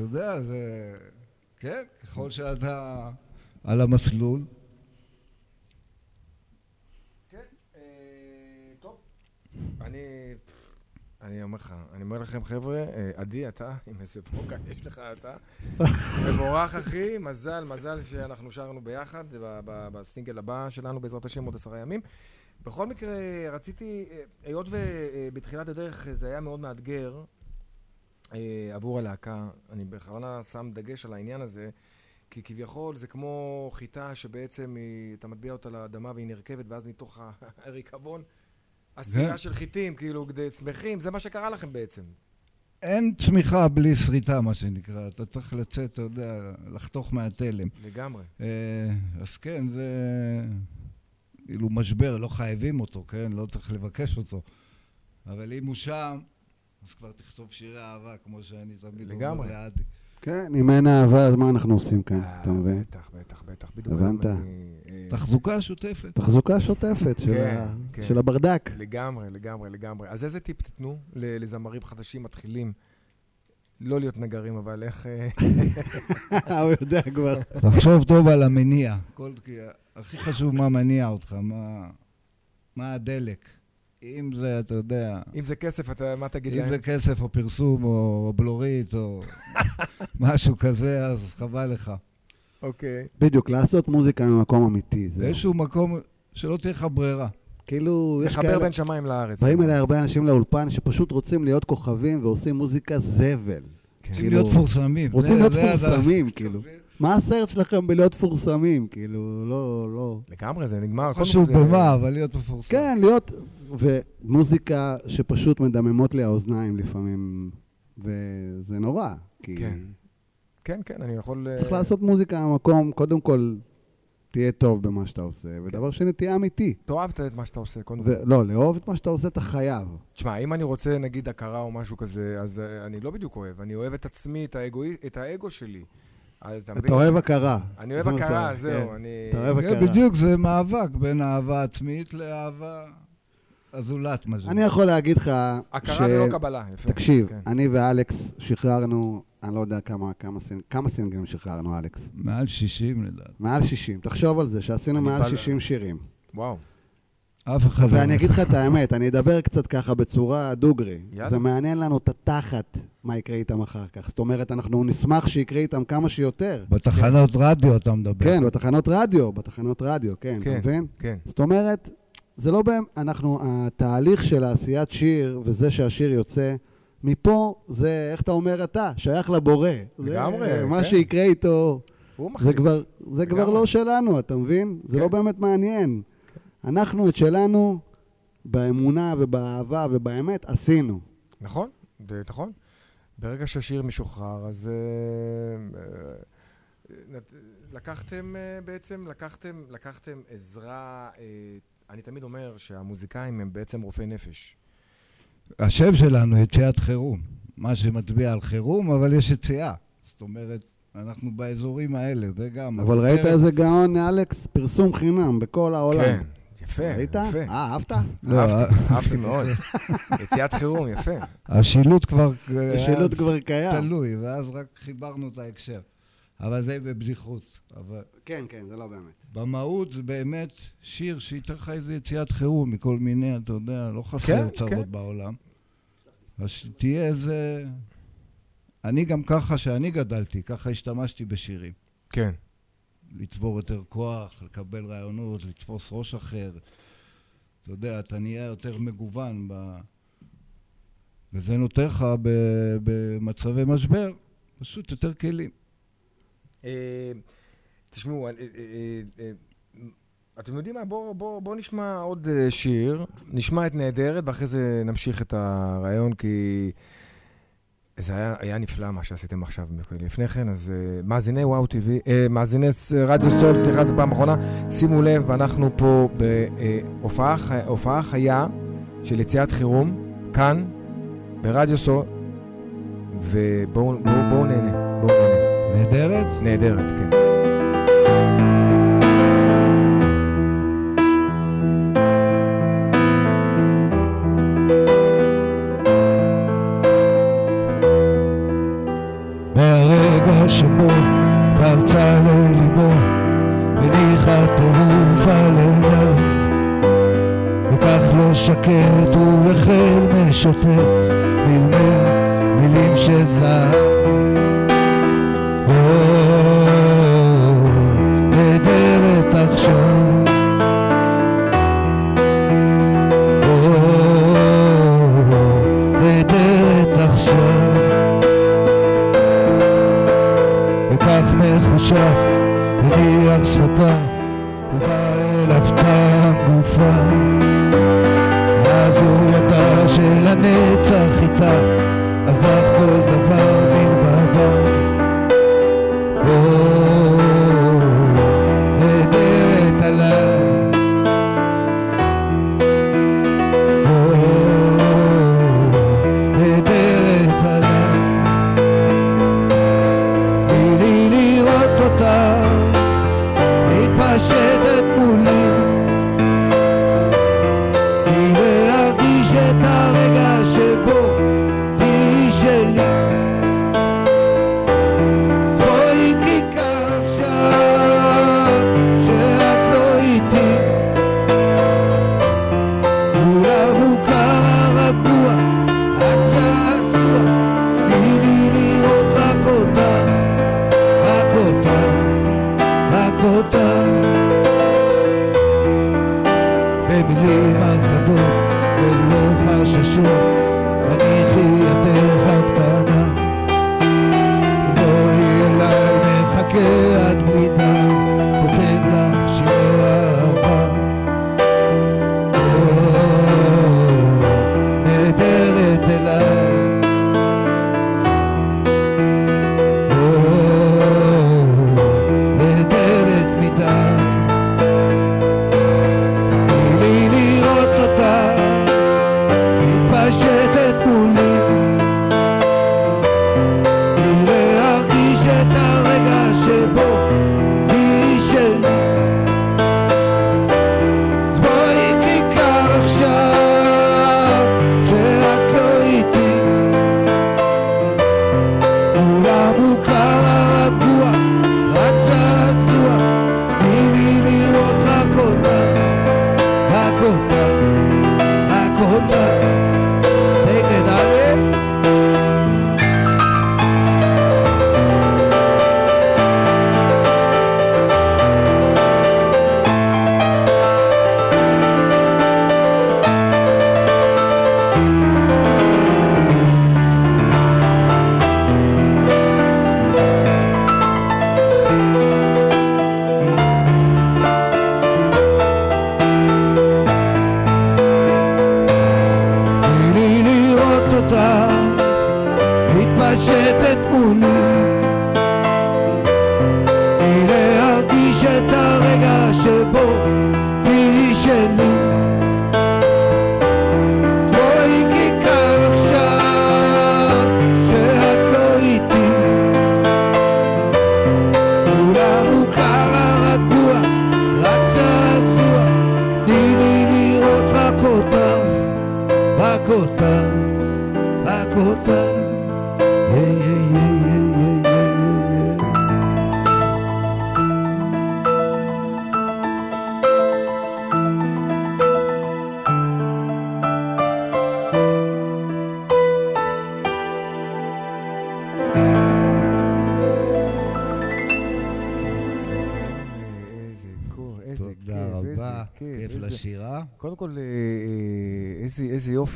יודע, זה... כן, ככל שאתה על המסלול. אני... אני אומר לך, אני אומר לכם, חבר'ה, אה, עדי, אתה, עם איזה ווקל יש לך אתה. מבורך, אחי, מזל, מזל שאנחנו שרנו ביחד בסינגל הבא שלנו, בעזרת השם, עוד עשרה ימים. בכל מקרה, רציתי, אה, היות ובתחילת הדרך זה היה מאוד מאתגר אה, עבור הלהקה, אני בכוונה שם דגש על העניין הזה, כי כביכול זה כמו חיטה שבעצם היא, אתה מטביע אותה לאדמה והיא נרקבת, ואז מתוך הריקבון עשייה. של חיטים, כאילו, כדי צמחים, זה מה שקרה לכם בעצם. אין צמיחה בלי שריטה, מה שנקרא. אתה צריך לצאת, אתה יודע, לחתוך מהתלם. לגמרי. אה, אז כן, זה... כאילו משבר, לא חייבים אותו, כן? לא צריך לבקש אותו. אבל אם הוא שם, אז כבר תכתוב שירי אהבה, כמו שאני תמיד אומר. לאדי. כן, אם אין אהבה, אז מה אנחנו עושים כאן? אה, אתה מבין? בטח, בטח, בטח. בדיוק הבנת? אה, תחזוקה שוטפת. תחזוקה שוטפת של כן, כן. של הברדק. לגמרי, לגמרי, לגמרי. אז איזה טיפ תיתנו ל- לזמרים חדשים מתחילים? לא להיות נגרים, אבל איך... אה, הוא יודע כבר. לחשוב טוב על המניע. הכי חשוב מה מניע אותך, מה, מה הדלק. אם זה, אתה יודע, אם זה כסף, אתה, מה תגיד אם להם? זה כסף או פרסום או בלורית או משהו כזה, אז חבל לך. אוקיי. בדיוק, לעשות מוזיקה ממקום אמיתי. זה באיזשהו מקום שלא תהיה לך ברירה. כאילו, יש לחבר כאלה... בין שמיים לארץ. באים אליי הרבה אנשים לאולפן שפשוט רוצים להיות כוכבים ועושים מוזיקה זבל. רוצים להיות מפורסמים. רוצים להיות מפורסמים, כאילו. מה הסרט שלכם בלהיות מפורסמים? כאילו, לא, לא. לגמרי, זה נגמר. חשוב במה, אבל להיות מפורסם. כן, להיות... ומוזיקה שפשוט מדממות לי האוזניים לפעמים, וזה נורא. כי כן. כן, כן, אני יכול... אה, צריך לעשות מוזיקה במקום, קודם כל, תהיה טוב במה שאתה עושה, ודבר שני, תהיה אמיתי. תאהב את מה שאתה עושה, קודם כל. ולא, לאהוב את מה שאתה עושה, אתה חייב. תשמע, אם אני רוצה נגיד הכרה או משהו כזה, אז אה, אני לא בדיוק אוהב. אני אוהב את עצמי, את האגואי- את האגו שלי. אז אתה מבין? אתה אוהב הכרה. אני אוהב הכרה, זהו, כן. אני... אתה אוהב כן, הכרה. בדיוק, זה מאבק בין אהבה עצמית לאהבה הזולת, מה זה. אני יכול להגיד לך... הכרה ולא קבלה, יפה. תקשיב, כן. אני ואלכס שחררנו, אני לא יודע כמה, כמה, סינג... כמה סינגלים שחררנו, אלכס. מעל 60 לדעתי. מעל 60. תחשוב על זה, שעשינו מעל בא- 60 שירים. וואו. אף אחד לא... ואני אגיד לך את האמת, אני אדבר קצת ככה בצורה דוגרי. יאללה. זה מעניין לנו את התחת, מה יקרה איתם אחר כך. זאת אומרת, אנחנו נשמח שיקרה איתם כמה שיותר. בתחנות רדיו אתה מדבר. כן, בתחנות רדיו, בתחנות רדיו, כן, כן, אתה מבין? כן. זאת אומרת, זה לא באמת, אנחנו, התהליך של עשיית שיר, וזה שהשיר יוצא, מפה זה, איך אתה אומר אתה, שייך לבורא. זה לגמרי, מה כן. שיקרה איתו, הוא זה. כבר, זה כבר. לא שלנו, אתה מבין? זה כן. לא באמת מעניין. אנחנו את שלנו, באמונה ובאהבה ובאמת, עשינו. נכון, זה נכון. ברגע שהשיר משוחרר, אז אה, נת- לקחתם אה, בעצם, לקחתם, לקחתם עזרה, אה, אני תמיד אומר שהמוזיקאים הם בעצם רופאי נפש. השם שלנו יציאת חירום. מה שמצביע על חירום, אבל יש יציאה. זאת אומרת, אנחנו באזורים האלה, זה גם... אבל ראית איזה גאון, אלכס? פרסום חינם בכל העולם. כן, יפה, ראית? יפה. אה, אהבת? לא, אהבתי, אה. אהבתי מאוד. יציאת חירום, יפה. השילוט כבר... השילוט כבר קיים. תלוי, ואז רק חיברנו את ההקשר. אבל זה בבדיחות. אבל כן, כן, זה לא באמת. במהות זה באמת שיר שייתן לך איזה יציאת חירום מכל מיני, אתה יודע, לא חסר כן, צרות כן. בעולם. אז שתהיה איזה... אני גם ככה, שאני גדלתי, ככה השתמשתי בשירים. כן. לצבור יותר כוח, לקבל רעיונות, לתפוס ראש אחר. אתה יודע, אתה נהיה יותר מגוון ב... וזה נותן לך ב- במצבי משבר פשוט יותר כלים. אה, תשמעו, אה, אה, אתם יודעים מה? בואו בוא, בוא נשמע עוד שיר, נשמע את נהדרת, ואחרי זה נמשיך את הרעיון, כי זה היה, היה נפלא מה שעשיתם עכשיו לפני כן, אז אה, מאזיני וואו טבעי, אה, מאזיני רדיו סול, סליחה, זו פעם אחרונה, שימו לב, אנחנו פה בהופעה חי- הופעה חיה של יציאת חירום, כאן, ברדיו סול, ובואו בוא, בוא נהנה, בואו נהנה. נהדרת? נהדרת, כן. שקט החל משוטט, מלמל מילים. או,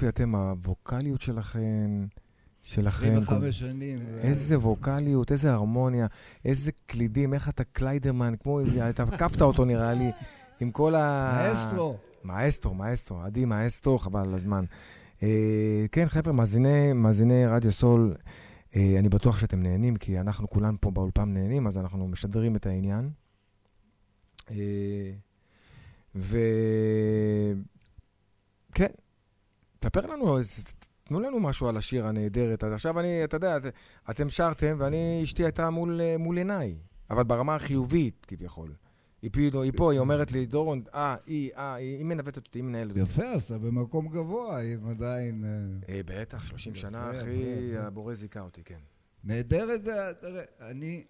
יופי אתם, הווקאליות שלכם, שלכם. 25 שנים. זה- איזה ווקאליות, איזה הרמוניה, איזה קלידים, איך אתה קליידרמן, כמו, איזה- אתה עקפת אותו נראה לי, עם כל ה... מאסטרו. מאסטרו, מאסטרו, עדי מאסטרו, חבל על הזמן. אה, כן, חבר'ה, מאזיני, מאזיני רדיו סול, אה, אני בטוח שאתם נהנים, כי אנחנו כולנו פה באולפן נהנים, אז אנחנו משדרים את העניין. אה, ו... כן, תספר לנו, תנו לנו משהו על השיר הנהדרת. עכשיו אני, אתה יודע, את- אתם שרתם, ואני, אשתי הייתה מול, מול עיניי, אבל ברמה החיובית, כביכול. היא פה, היא פה, היא אומרת לי, דורון, אה, היא, אה, היא היא מנווטת אותי, היא מנהלת אותי. יפה, אז אתה במקום גבוה, אם עדיין... אה, אה, בטח, 30 שנה, אחי. הבורא זיכה אותי, כן. נהדרת זה, תראה, אני...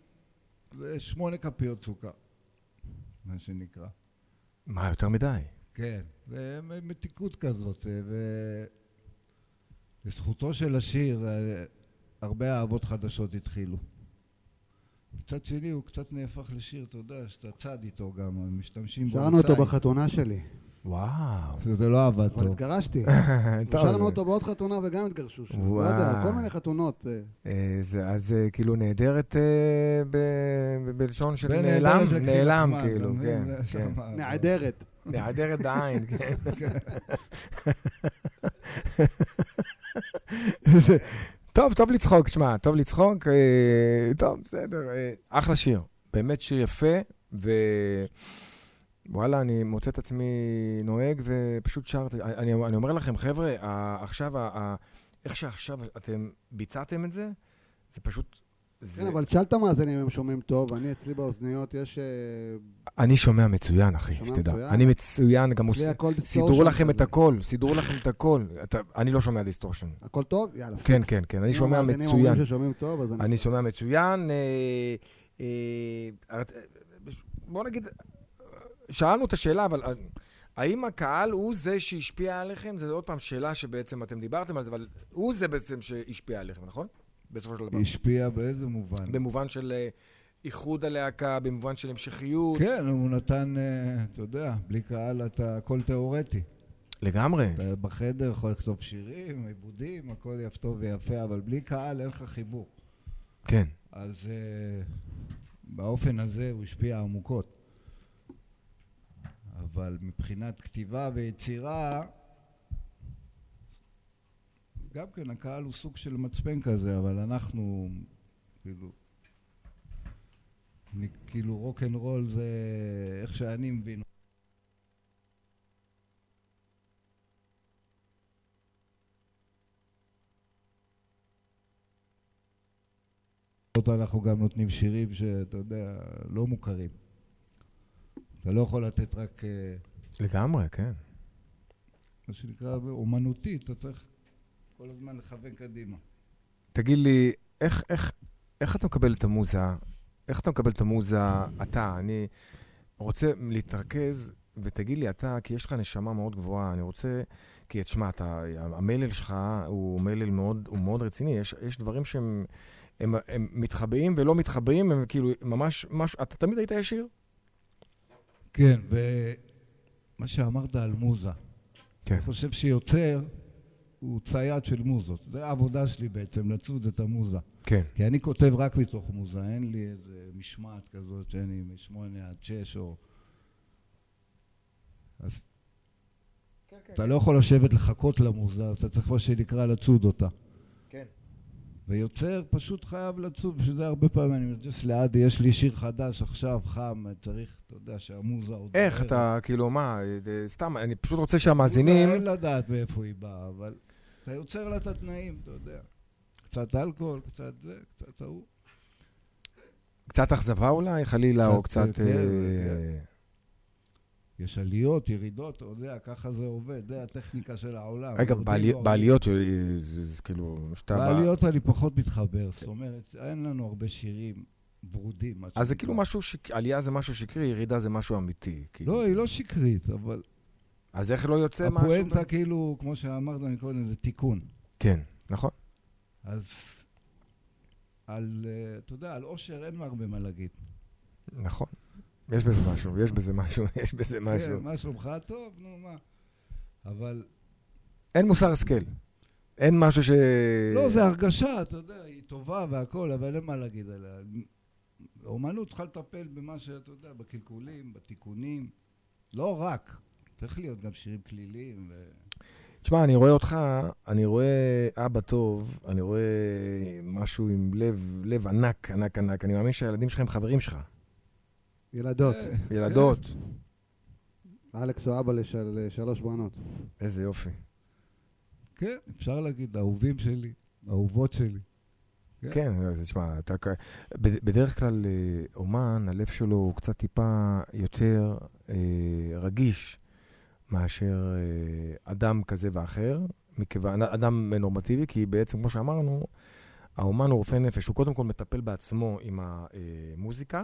זה שמונה כפיות סוכר, מה שנקרא. מה, יותר מדי? כן, זה מ- מתיקות כזאת, אה, ו... לזכותו של השיר, אה, הרבה אהבות חדשות התחילו. מצד שני, הוא קצת נהפך לשיר, אתה יודע, שאתה צד איתו גם, משתמשים בו. שרנו אותו. בחתונה שלי. וואו. זה לא עבד אבל טוב. התגרשתי. טוב, שרנו אותו בעוד חתונה וגם התגרשו שם. לא וואו. יודע, כל מיני חתונות. אה, אז כאילו נהדרת ב- ב- בלשון של נעלם, נעלם כאילו, כן? כן. נעדרת. נעדרת בעין, כן. טוב, טוב לצחוק, שמע, טוב לצחוק, אה, טוב, בסדר, אה, אחלה שיר, באמת שיר יפה, ווואלה, אני מוצא את עצמי נוהג ופשוט שרתי. אני, אני אומר לכם, חבר'ה, עכשיו, איך שעכשיו אתם ביצעתם את זה, זה פשוט... זה... כן, אבל תשאל את המאזינים אם הם שומעים טוב. אני, אצלי באוזניות יש... אה, אני שומע מצוין, אחי, שומע שתדע. מצוין? אני מצוין, גם אצלי הוא- סידרו לכם את. הכל, סידרו לכם את הכל. אתה- אני לא שומע distortion. הכל טוב? יאללה. כן. כן, כן, אני אם שומע המאזינים מצוין. אומרים ששומעים טוב, אז אני... אני שומע מצוין. אה, אה, בוא נגיד, שאלנו את השאלה, אבל האם הקהל הוא זה שהשפיע עליכם? זו עוד פעם שאלה שבעצם אתם דיברתם על זה, אבל הוא זה בעצם שהשפיע עליכם, נכון? בסופו של דבר. השפיע באיזה מובן? במובן של אה, איחוד הלהקה, במובן של המשכיות. כן, הוא נתן, אה, אתה יודע, בלי קהל אתה הכל תיאורטי. לגמרי. בחדר יכול לכתוב שירים, עיבודים, הכל יפה טוב ויפה, אבל בלי קהל אין לך חיבור. כן. אז אה, באופן הזה הוא השפיע עמוקות. אבל מבחינת כתיבה ויצירה, גם כן הקהל הוא סוג של מצפן כזה, אבל אנחנו, כאילו, אני, כאילו rock and roll זה איך שאני מבין. אנחנו גם נותנים שירים שאתה יודע, לא מוכרים. אתה לא יכול לתת רק, אה, לגמרי, כן. מה שנקרא, אומנותי, אתה צריך כל הזמן לכוון קדימה. תגיד לי, איך, איך, איך אתה מקבל את המוזה? איך אתה מקבל את המוזה, אתה? אני רוצה להתרכז, ותגיד לי אתה, כי יש לך נשמה מאוד גבוהה, אני רוצה... כי תשמע, המלל שלך הוא מלל מאוד, הוא מאוד רציני, יש, יש דברים שהם הם, הם מתחבאים ולא מתחבאים, הם כאילו ממש, מש, אתה תמיד היית ישיר? כן, ומה שאמרת על מוזה. כן. אני חושב שיוצר הוא צייד של מוזות. זה העבודה שלי בעצם, לצוד את המוזה. כן. כי אני כותב רק מתוך מוזה, אין לי איזה משמעת כזאת שאני משמונה עד שש או... אז אתה לא יכול לשבת לחכות למוזה, אז אתה צריך מה שנקרא לצוד אותה. כן. ויוצר פשוט חייב לצוף, בשביל זה הרבה פעמים אני מג'ס לעדי, יש לי שיר חדש עכשיו, חם, צריך, אתה יודע, שהמוזה עוד... איך. אתה, כאילו, מה, אה, סתם, אני פשוט רוצה שהמאזינים... אין לדעת מאיפה היא באה, אבל אתה יוצר לה את התנאים, אתה יודע. קצת אלכוהול, קצת זה, קצת ההוא. קצת אכזבה אולי, חלילה, או קצת, קצת... כן, אה, כן. יש עליות, ירידות, אתה יודע, ככה זה עובד, זה הטכניקה של העולם. רגע, בעלי-. בעליות, אה, זה זה כאילו, שאתה... בא- בעליות אני פחות מתחבר, זאת אומרת, אין לנו הרבה שירים ורודים. אז זה. כאילו משהו, שק- עלייה זה משהו שקרי, ירידה זה משהו אמיתי. כאילו. לא, היא לא שקרית, אבל... אז איך לא יוצא משהו? הפואנטה כאילו, כמו שאמרת מקודם, זה תיקון. כן, נכון. אז על, אה, אתה יודע, על אושר אין הרבה מה להגיד. נכון. יש בזה משהו, יש בזה משהו, יש בזה משהו. כן, מה שלומך? טוב, נו, מה. אבל... אין מוסר השכל. אין משהו ש... לא, זה הרגשה, אתה יודע, היא טובה והכל, אבל אין מה להגיד עליה. אומנות צריכה לטפל במה שאתה יודע, בקלקולים, בתיקונים. לא רק, צריך להיות גם שירים כליליים. ו... תשמע, אני רואה אותך, אני רואה אבא טוב, אני רואה משהו עם לב, לב ענק, ענק, ענק. אני מאמין שהילדים שלך הם חברים שלך. ילדות. ילדות. אלכס הוא אבא לשל- לשלוש בנות. איזה יופי. כן, אפשר להגיד, אהובים שלי, אהובות שלי. כן, אז תשמע, אתה... בדרך כלל אה, אומן, הלב שלו הוא קצת טיפה יותר אה, רגיש מאשר אה, אדם כזה ואחר, מכיוון, אדם נורמטיבי, כי בעצם, כמו שאמרנו, האומן הוא רופא נפש, הוא קודם כל מטפל בעצמו עם המוזיקה,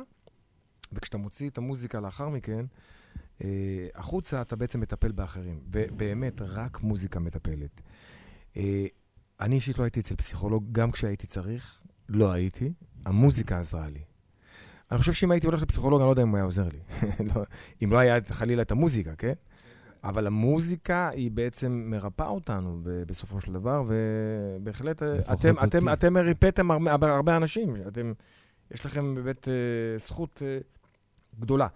וכשאתה מוציא את המוזיקה לאחר מכן, אה, החוצה אתה בעצם מטפל באחרים, ובאמת, רק מוזיקה מטפלת. אה, אני אישית לא הייתי אצל פסיכולוג, גם כשהייתי צריך, לא הייתי. המוזיקה עזרה לי. אני חושב שאם הייתי הולך לפסיכולוג, אני לא יודע אם הוא היה עוזר לי. לא, אם לא היה חלילה את המוזיקה, כן? אבל המוזיקה היא בעצם מרפאה אותנו בסופו של דבר, ובהחלט, אה, אתם, אתם. אתם ריפאתם הרבה, הרבה- אנשים. אתם, יש לכם באמת אה, זכות אה, גדולה.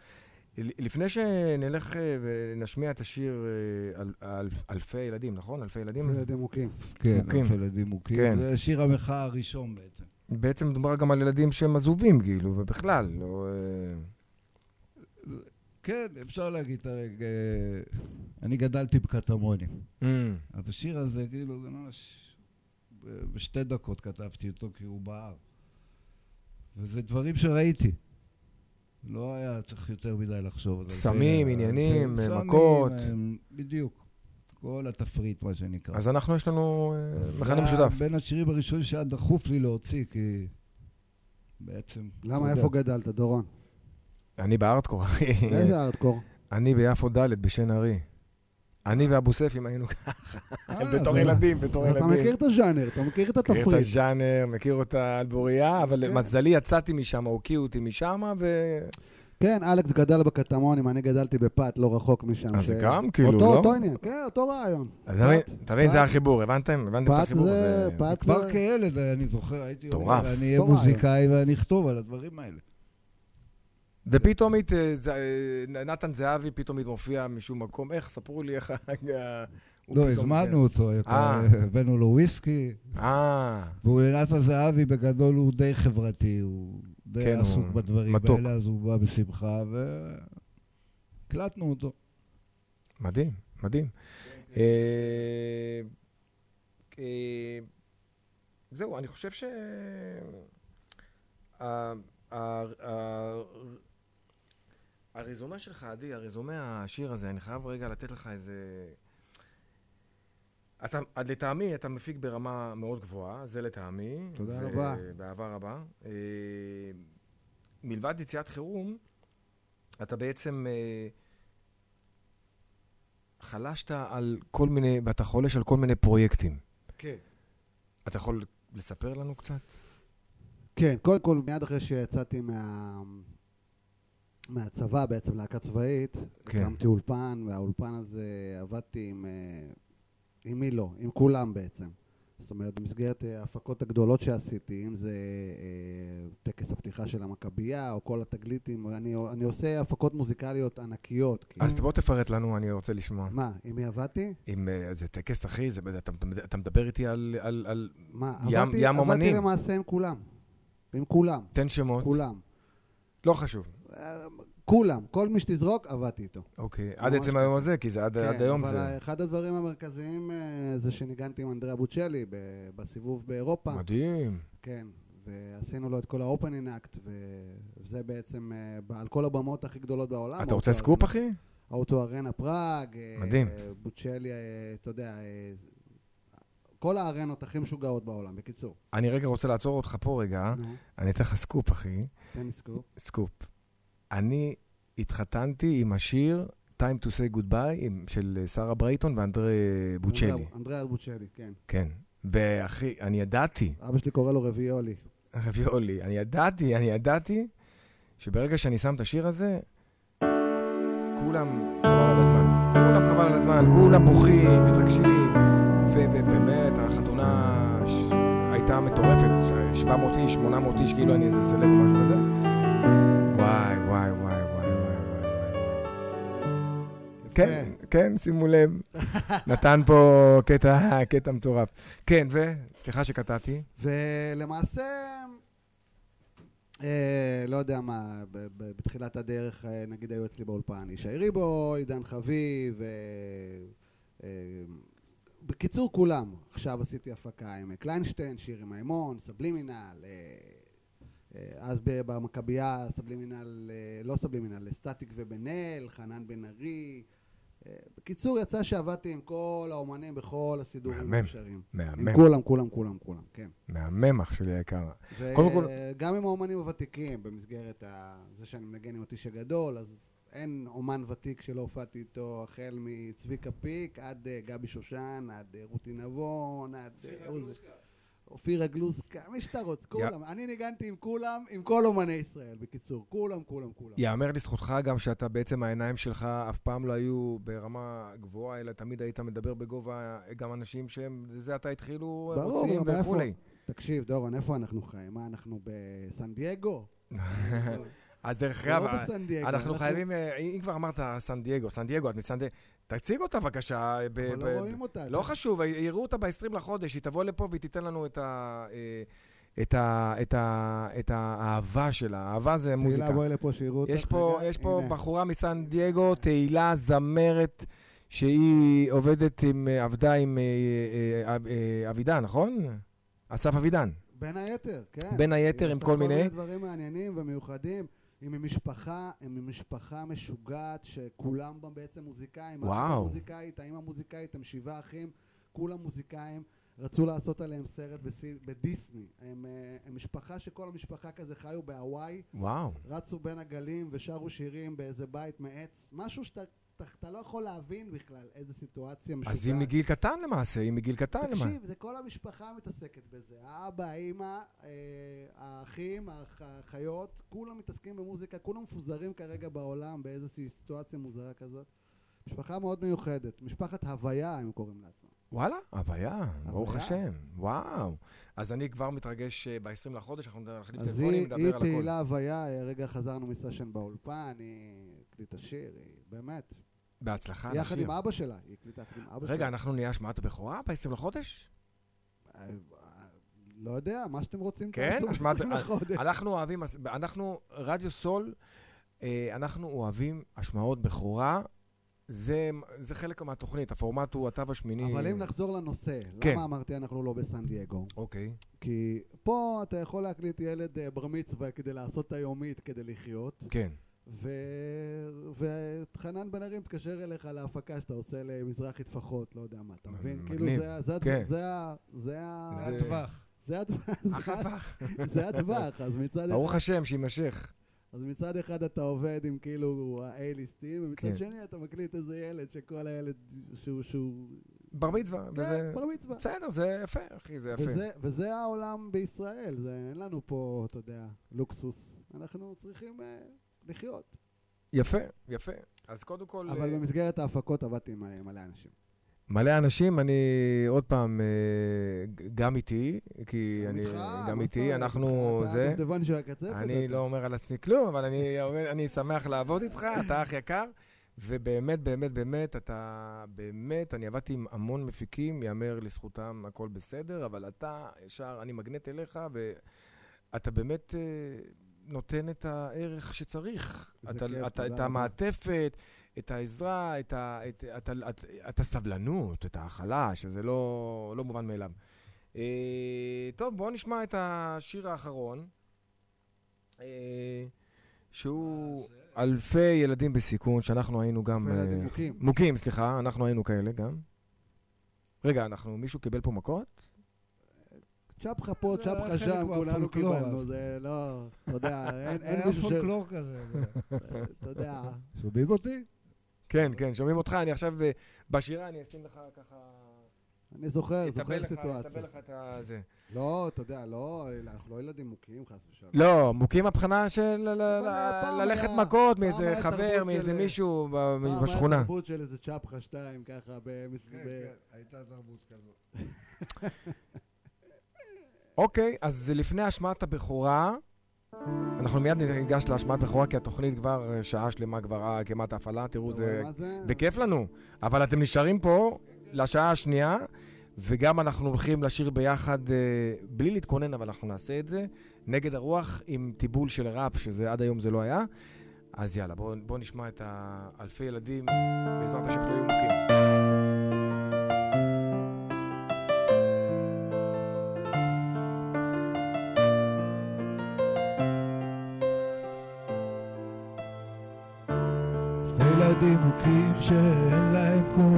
לפני שנלך אה, ונשמיע את השיר אה, על, על אלפי ילדים, נכון? אלפי ילדים? אלפי ילדים מוכים. כן, מוכים. אלפי ילדים מוכים. כן. זה שיר המחאה הראשון בעצם. בעצם מדובר גם על ילדים שהם עזובים, כאילו, ובכלל, לא... אה, כן, אפשר להגיד, הרגע, אני גדלתי בקטמונים. Mm. אז השיר הזה, כאילו, זה ממש... בשתי דקות כתבתי אותו כי הוא בער. וזה דברים שראיתי. לא היה צריך יותר מדי לחשוב על זה. סמים, כן, עניינים, סמים, מכות. אה, בדיוק. כל התפריט, מה שנקרא. אז אנחנו, יש לנו אה, מכנה משותף. בין השירים הראשונים שהיה דחוף לי להוציא, כי בעצם... למה, איפה גדלת, דורון? אני בארדקור, אחי. איזה ארדקור? אני ביפו ד' בשן ארי. אני ואבו ספים היינו ככה, אה, בתור ילדים, בתור אתה ילדים. מכיר את הז'אנר, אתה מכיר את מכיר את התפריט. הז'אנר, מכיר את האלבוריה, אבל כן. למזלי יצאתי משם, הוקיעו אותי משם, ו... כן, אלכס גדל בקטמונים, אני גדלתי בפת, לא רחוק משם. אז גם כאילו, לא? אותו עניין, כן, אותו רעיון. אז אתה מבין- אתה. זה החיבור, הבנתם? הבנתם את החיבור? זה- זה- פת כבר זה- כילד, אני זוכר, הייתי אומר. אני אהיה. מוזיקאי ואני אכתוב על הדברים האלה. ופתאום הת- ז- נתן זהבי פתאום מופיע משום מקום. איך? ספרו לי איך... לא, הזמנו. אותו, אה. הבאנו לו וויסקי. אה, והוא נתן זהבי בגדול הוא די חברתי, הוא די כן, עסוק הוא בדברים מתוק. האלה, אז הוא בא בשמחה, והקלטנו אותו. מדהים, מדהים. אה, אה, זהו, אני חושב ש... הרזומה שלך, עדי, הרזומה השיר הזה, אני חייב רגע לתת לך איזה... אתה, לטעמי, אתה מפיק ברמה מאוד גבוהה, זה לטעמי. תודה ו- רבה. באהבה רבה. אה, מלבד יציאת חירום, אתה בעצם אה, חלשת על כל מיני, ואתה חולש על כל מיני פרויקטים. כן. אתה יכול לספר לנו קצת? כן, קודם כל, מיד אחרי שיצאתי מה... מהצבא, בעצם להקה צבאית, כן. הקמתי אולפן, והאולפן הזה עבדתי עם... אה, עם מי לא? עם כולם בעצם. זאת אומרת, במסגרת אה, ההפקות הגדולות שעשיתי, אם זה אה, טקס הפתיחה של המכבייה, או כל התגליתים, אני, אני עושה הפקות מוזיקליות ענקיות. כאילו. אז בוא תפרט לנו, אני רוצה לשמוע. מה, עם מי עבדתי? עם אה, זה טקס, אחי, זה- אתה אתה מדבר איתי על- על על מה, ים עבדתי, ים עבדתי אומנים. למעשה עם כולם. עם כולם. תן שמות. כולם. לא חשוב. כולם, כל מי שתזרוק, עבדתי איתו. אוקיי, עד עצם היום הזה, כי זה עד כן, עד היום אבל זה... אחד הדברים המרכזיים אה, זה שניגנתי עם אנדריאה בוצ'לי בסיבוב באירופה. מדהים. כן, ועשינו לו את כל ה opening act, וזה בעצם אה, על כל הבמות הכי גדולות בעולם. אתה רוצה סקופ, אחי? ה O2 ארנה פראג. אה, מדהים. בוצ'לי, אתה יודע, כל הארנות הכי משוגעות בעולם, בקיצור. אני רגע רוצה לעצור אותך פה רגע. אני אתן לך סקופ, אחי. תן לי סקופ. סקופ. אני התחתנתי עם השיר Time to say goodbye של שרה ברייטמן ואנדרי בוצ'לי. אנדריאה בוצ'לי, כן. כן. ואחי, אני ידעתי, אבא שלי קורא לו רביולי. רביולי, אני ידעתי, אני ידעתי שברגע שאני שם את השיר הזה, כולם חבל על הזמן. כולם חבל על הזמן, כולם בוכים, מתרגשים, ובאמת, החתונה ש- הייתה מטורפת, 700 איש, 800 איש, כאילו אני איזה סלב או משהו כזה. וואי, וואי, וואי, וואי, וואי. כן, כן, שימו לב. נתן פה קטע, קטע מטורף. כן, וסליחה שקטעתי. ולמעשה, אה, לא יודע מה, ב- ב- בתחילת הדרך, אה, נגיד היו אצלי באולפן ישי ריבו, עידן חביב, אה, אה, בקיצור כולם. עכשיו עשיתי הפקה עם קליינשטיין, שירי מימון, סבלימינל, אה, אז ב- במכבייה סבלימינל, אה, לא סבלימינל, סטטיק ובן אל, חנן בן ארי. אה, בקיצור, יצא שעבדתי עם כל האומנים בכל הסידורים מהמם, האפשריים. מהמם. עם כולם, כולם, כולם, כולם, כן. מהמם, אח שלי היקר. וגם עם האומנים הוותיקים, במסגרת ה... זה שאני מנגן עם אותיש הגדול, אז אין אומן ותיק שלא הופעתי איתו, החל מצביקה פיק עד אה, גבי שושן, עד אה, רותי נבון, עד... אה, עוז- אופירה גלוסקה, מי שאתה רוצה, כולם. אני ניגנתי עם כולם, עם כל אומני ישראל, בקיצור. כולם, כולם, כולם. יאמר לזכותך גם שאתה בעצם העיניים שלך אף פעם לא היו ברמה גבוהה, אלא תמיד היית מדבר בגובה גם אנשים שהם, זה עתה התחילו, רוצים? וכולי. תקשיב, דורון, איפה אנחנו חיים? מה, אנחנו בסן דייגו? אז דרך לא אגב, אנחנו אנחנו- חייבים, אה, אם כבר אמרת סן דייגו, סן דייגו, את מסן דייגו, תציג אותה בבקשה. ב- אבל ב- לא רואים אותה. לא חשוב, יראו אותה ב-20 לחודש, היא תבוא לפה והיא תיתן לנו את ה... אה, את, ה, את, ה, את האהבה שלה, אהבה זה מוזיקה. תהילה, בואי לפה שיראו אותך. יש פה, יש פה הנה. בחורה מסן דייגו, תהילה זמרת, שהיא עובדת עם, אה, עבדה עם אה, אבידן, נכון? אסף אבידן. בין היתר, כן. בין היתר, היא עם עושה כל מיני- דברים מעניינים ומיוחדים. היא ממשפחה, היא ממשפחה משוגעת שכולם בה בעצם מוזיקאים. האבא וואו. מוזיקאית, האמא מוזיקאית, הם שבעה אחים, כולם מוזיקאים. רצו לעשות עליהם סרט בסי- בדיסני. הם, אה, הם משפחה שכל המשפחה כזה חיו בהוואי. וואו. רצו בין הגלים ושרו שירים באיזה בית מעץ. משהו שאתה אתה, לא יכול להבין בכלל איזה סיטואציה משוגעת. אז היא מגיל קטן למעשה, היא מגיל קטן למעשה. תקשיב, זה כל המשפחה מתעסקת בזה. האבא, האמא, אה, האחים, האח- האחיות, כולם מתעסקים במוזיקה, כולם מפוזרים כרגע בעולם באיזושהי סיטואציה מוזרה כזאת. משפחה מאוד מיוחדת, משפחת הוויה הם קוראים לעצמם. וואלה, הוויה, ברוך. השם, וואו. אז אני כבר מתרגש ב-20 לחודש, אנחנו נחליף אז טלפונים, היא, נדבר היא על הכל. תהילה הוויה, אה, רגע חזרנו מסשן באולפן, היא הקליטה שיר, היא באמת. בהצלחה על יחד. עם אבא שלה, היא הקליטה יחד עם אבא שלה. רגע, אנחנו נהיה השמעת הבכורה ב-20 לחודש? אה, לא יודע, מה שאתם רוצים כן, תעשו השמעת... ב-20 לחודש. אנחנו אוהבים, אנחנו, רדיו סול, אה, אנחנו אוהבים השמעות בכורה. זה, זה חלק מהתוכנית, הפורמט הוא התו השמיני. אבל אם נחזור לנושא, כן. למה אמרתי אנחנו לא בסן דייגו? אוקיי. כי פה אתה יכול להקליט ילד אה, בר מצווה כדי לעשות את היומית כדי לחיות. כן. ו... וחנן בן ארי מתקשר אליך להפקה שאתה עושה למזרחי טפחות, לא יודע מה, אתה מבין? כאילו מגניב. זה, ה- זה, כן. הטווח- זה, ה- זה, ה- זה הטווח. זה הטווח. זה הטווח, אז מצד ברוך אחד... השם, שיימשך. אז מצד אחד אתה עובד עם כאילו ה-A-ליסטים, ומצד כן. שני אתה מקליט איזה ילד שכל הילד שהוא... שהוא... בר מצווה. כן, וזה- בר מצווה. בסדר, זה יפה, אחי, זה יפה. וזה, וזה העולם בישראל, זה, אין לנו פה, אתה יודע, לוקסוס. אנחנו צריכים אה, לחיות. יפה, יפה. אז קודם כל... אבל אה, במסגרת ההפקות עבדתי עם מלא, מלא אנשים. מלא אנשים, אני עוד פעם, אה, גם איתי, כי אני? גם איתי? אנחנו, זה, אני. לא אומר על עצמי כלום, אבל אני שמח לעבוד איתך, אתה אח יקר, ובאמת, באמת, באמת, אתה, באמת, אני עבדתי עם המון מפיקים, ייאמר לזכותם, הכל בסדר, אבל אתה ישר, אני מגנט אליך, ואתה באמת אה, נותן את הערך שצריך. אתה, כיף, אתה, את. המעטפת, את העזרה, את, ה, את, את, את, את, את הסבלנות, את ההכלה, שזה לא, לא מובן מאליו. אה, טוב, בואו נשמע את השיר האחרון, אה, שהוא אלפי ילדים בסיכון, שאנחנו היינו גם... אלפי ילדים אה, מוכים. מוכים, סליחה, אנחנו היינו כאלה גם. רגע, אנחנו, מישהו קיבל פה מכות? צ'פחה פה, צ'פחה חלק שם, כולנו קיבלנו. זה לא, אתה יודע, אין היה מישהו ש... פולקלור כזה. אתה יודע, שומעים אותי? כן, כן, שומעים אותך, אני עכשיו אה, בשירה, אני אשים לך ככה... אני זוכר, זוכר סיטואציה. אטבל לך את הזה. לא, אתה יודע, לא, אנחנו לא ילדים מוכים, חס ושלום. לא, מוכים הבחנה של אה, ללכת היה- מכות מאיזה היה חבר, מאיזה מישהו היה בשכונה. תרבות של איזה צ'פחה שתיים, ככה, במס... כן, כן, הייתה תרבות כזאת. אוקיי, אז לפני השמעת הבכורה, אנחנו מיד ניגש להשמעת בכורה, כי התוכנית כבר אה, שעה שלמה כבר אה, כמעט הפעלה, תראו, זה... זה? בכיף לנו, אבל אתם נשארים פה לשעה השנייה, וגם אנחנו הולכים לשיר ביחד, אה, בלי להתכונן, אבל אנחנו נעשה את זה, נגד הרוח עם טיבול של ראפ, שזה עד היום זה לא היה. אז יאללה, בואו בוא נשמע את האלפי ילדים, בעזרת השם שלא יהיו מוכים. מוכים שאין להם קור,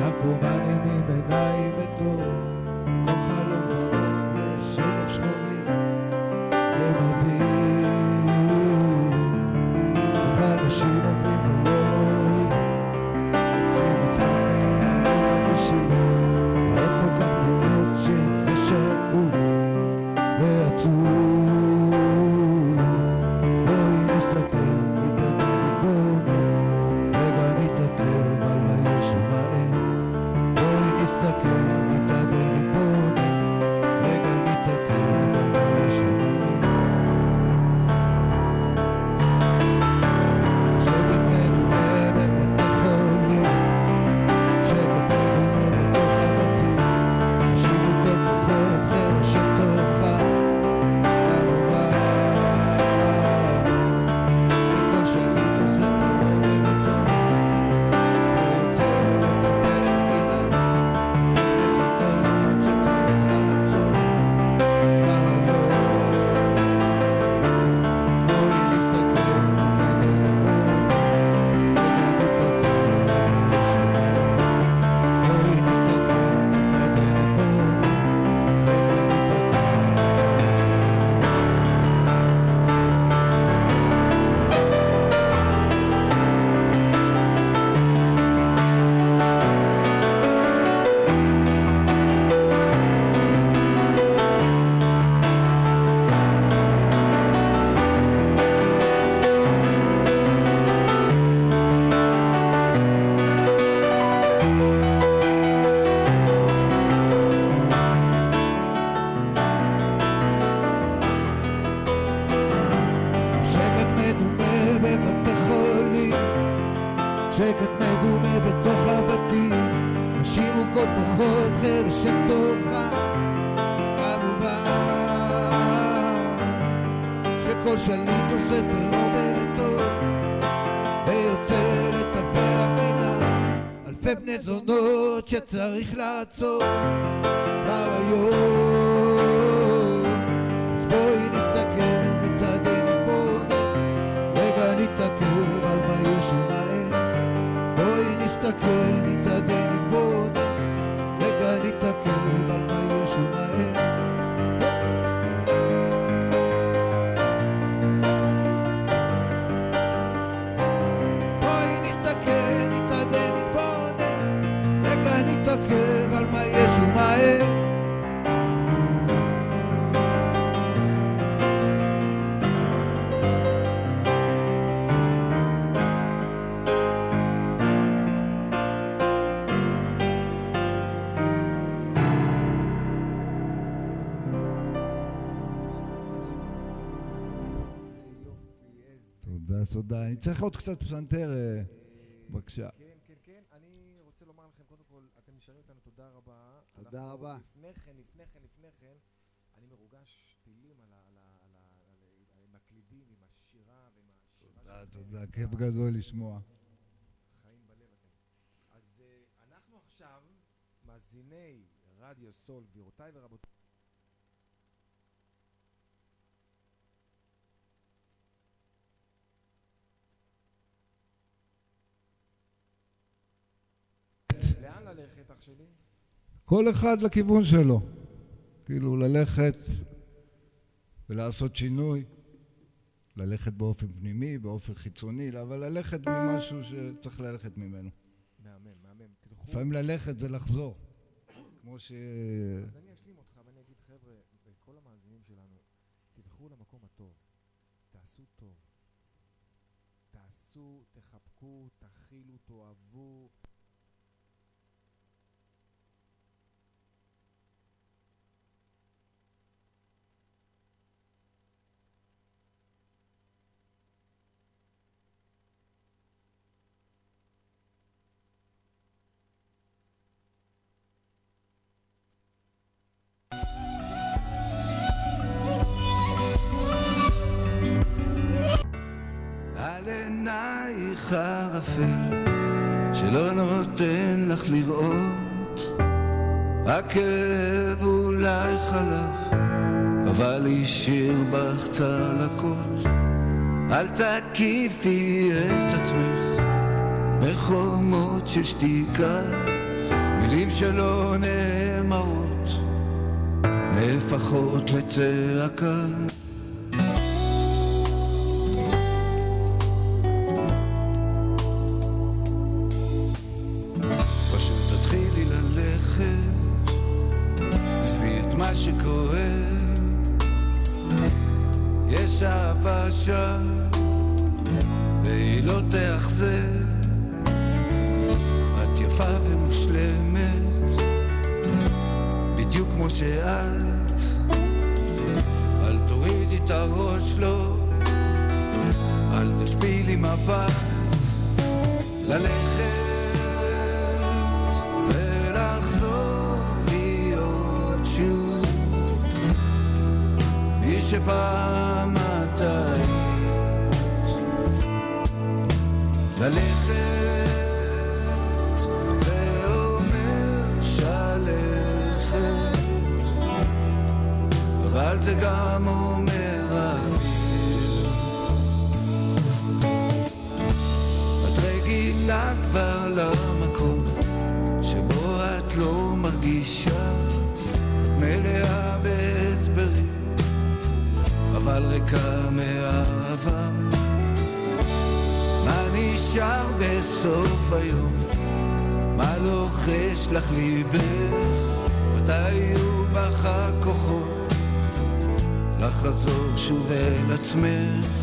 נרקומנים עם עיניים מתור, שצריך לעצור כבר היום. צריך עוד קצת פסנתר, אה, בבקשה. כן, כן, כן. אני רוצה לומר לכם, קודם כל, אתם נשארים איתנו, תודה רבה. תודה רבה. לפני כן, לפני כן, לפני כן, אני מרוגש טילים על הקלידים, עם השירה ועם השירה תודה. תודה, כיף גדול לשמוע. חיים בלב אתם. אז אה, אנחנו עכשיו מאזיני רדיו סול, גבירותיי ורבותיי. לאן ללכת, אח שלי? כל אחד לכיוון שלו. כאילו, ללכת ולעשות שינוי, ללכת באופן פנימי, באופן חיצוני, אבל ללכת ממשהו שצריך ללכת ממנו. מהמם, מהמם. לפעמים ללכת ולחזור. כמו ש... אז אני אשלים אותך ואני אגיד, חבר'ה, כל המאזינים שלנו, תלכו למקום הטוב, תעשו טוב, תעשו, תחבקו, תכילו, תאהבו. על עינייך ערפל שלא נותן לך לראות. הכאב אולי חלף אבל השאיר בך צלקות. אל תקיפי את עצמך בחומות של שתיקה. מילים שלא נאמרות נהפכות לצעקה. לא ומושלמת, שאת, לו, אל תשפילי מבט, ללכת ולחזור להיות שוב. מי שפעם את היית. ללכת זה אומר שלכת. אבל זה גם אומר רגילה כבר למקום שבו את לא מרגישה את מלאה בהסברים אבל ריקה מאהבה מה נשאר בסוף היום? מה לוחש לך ליבך? מתי יהיו בך הכוחות לחזור שוב אל עצמך?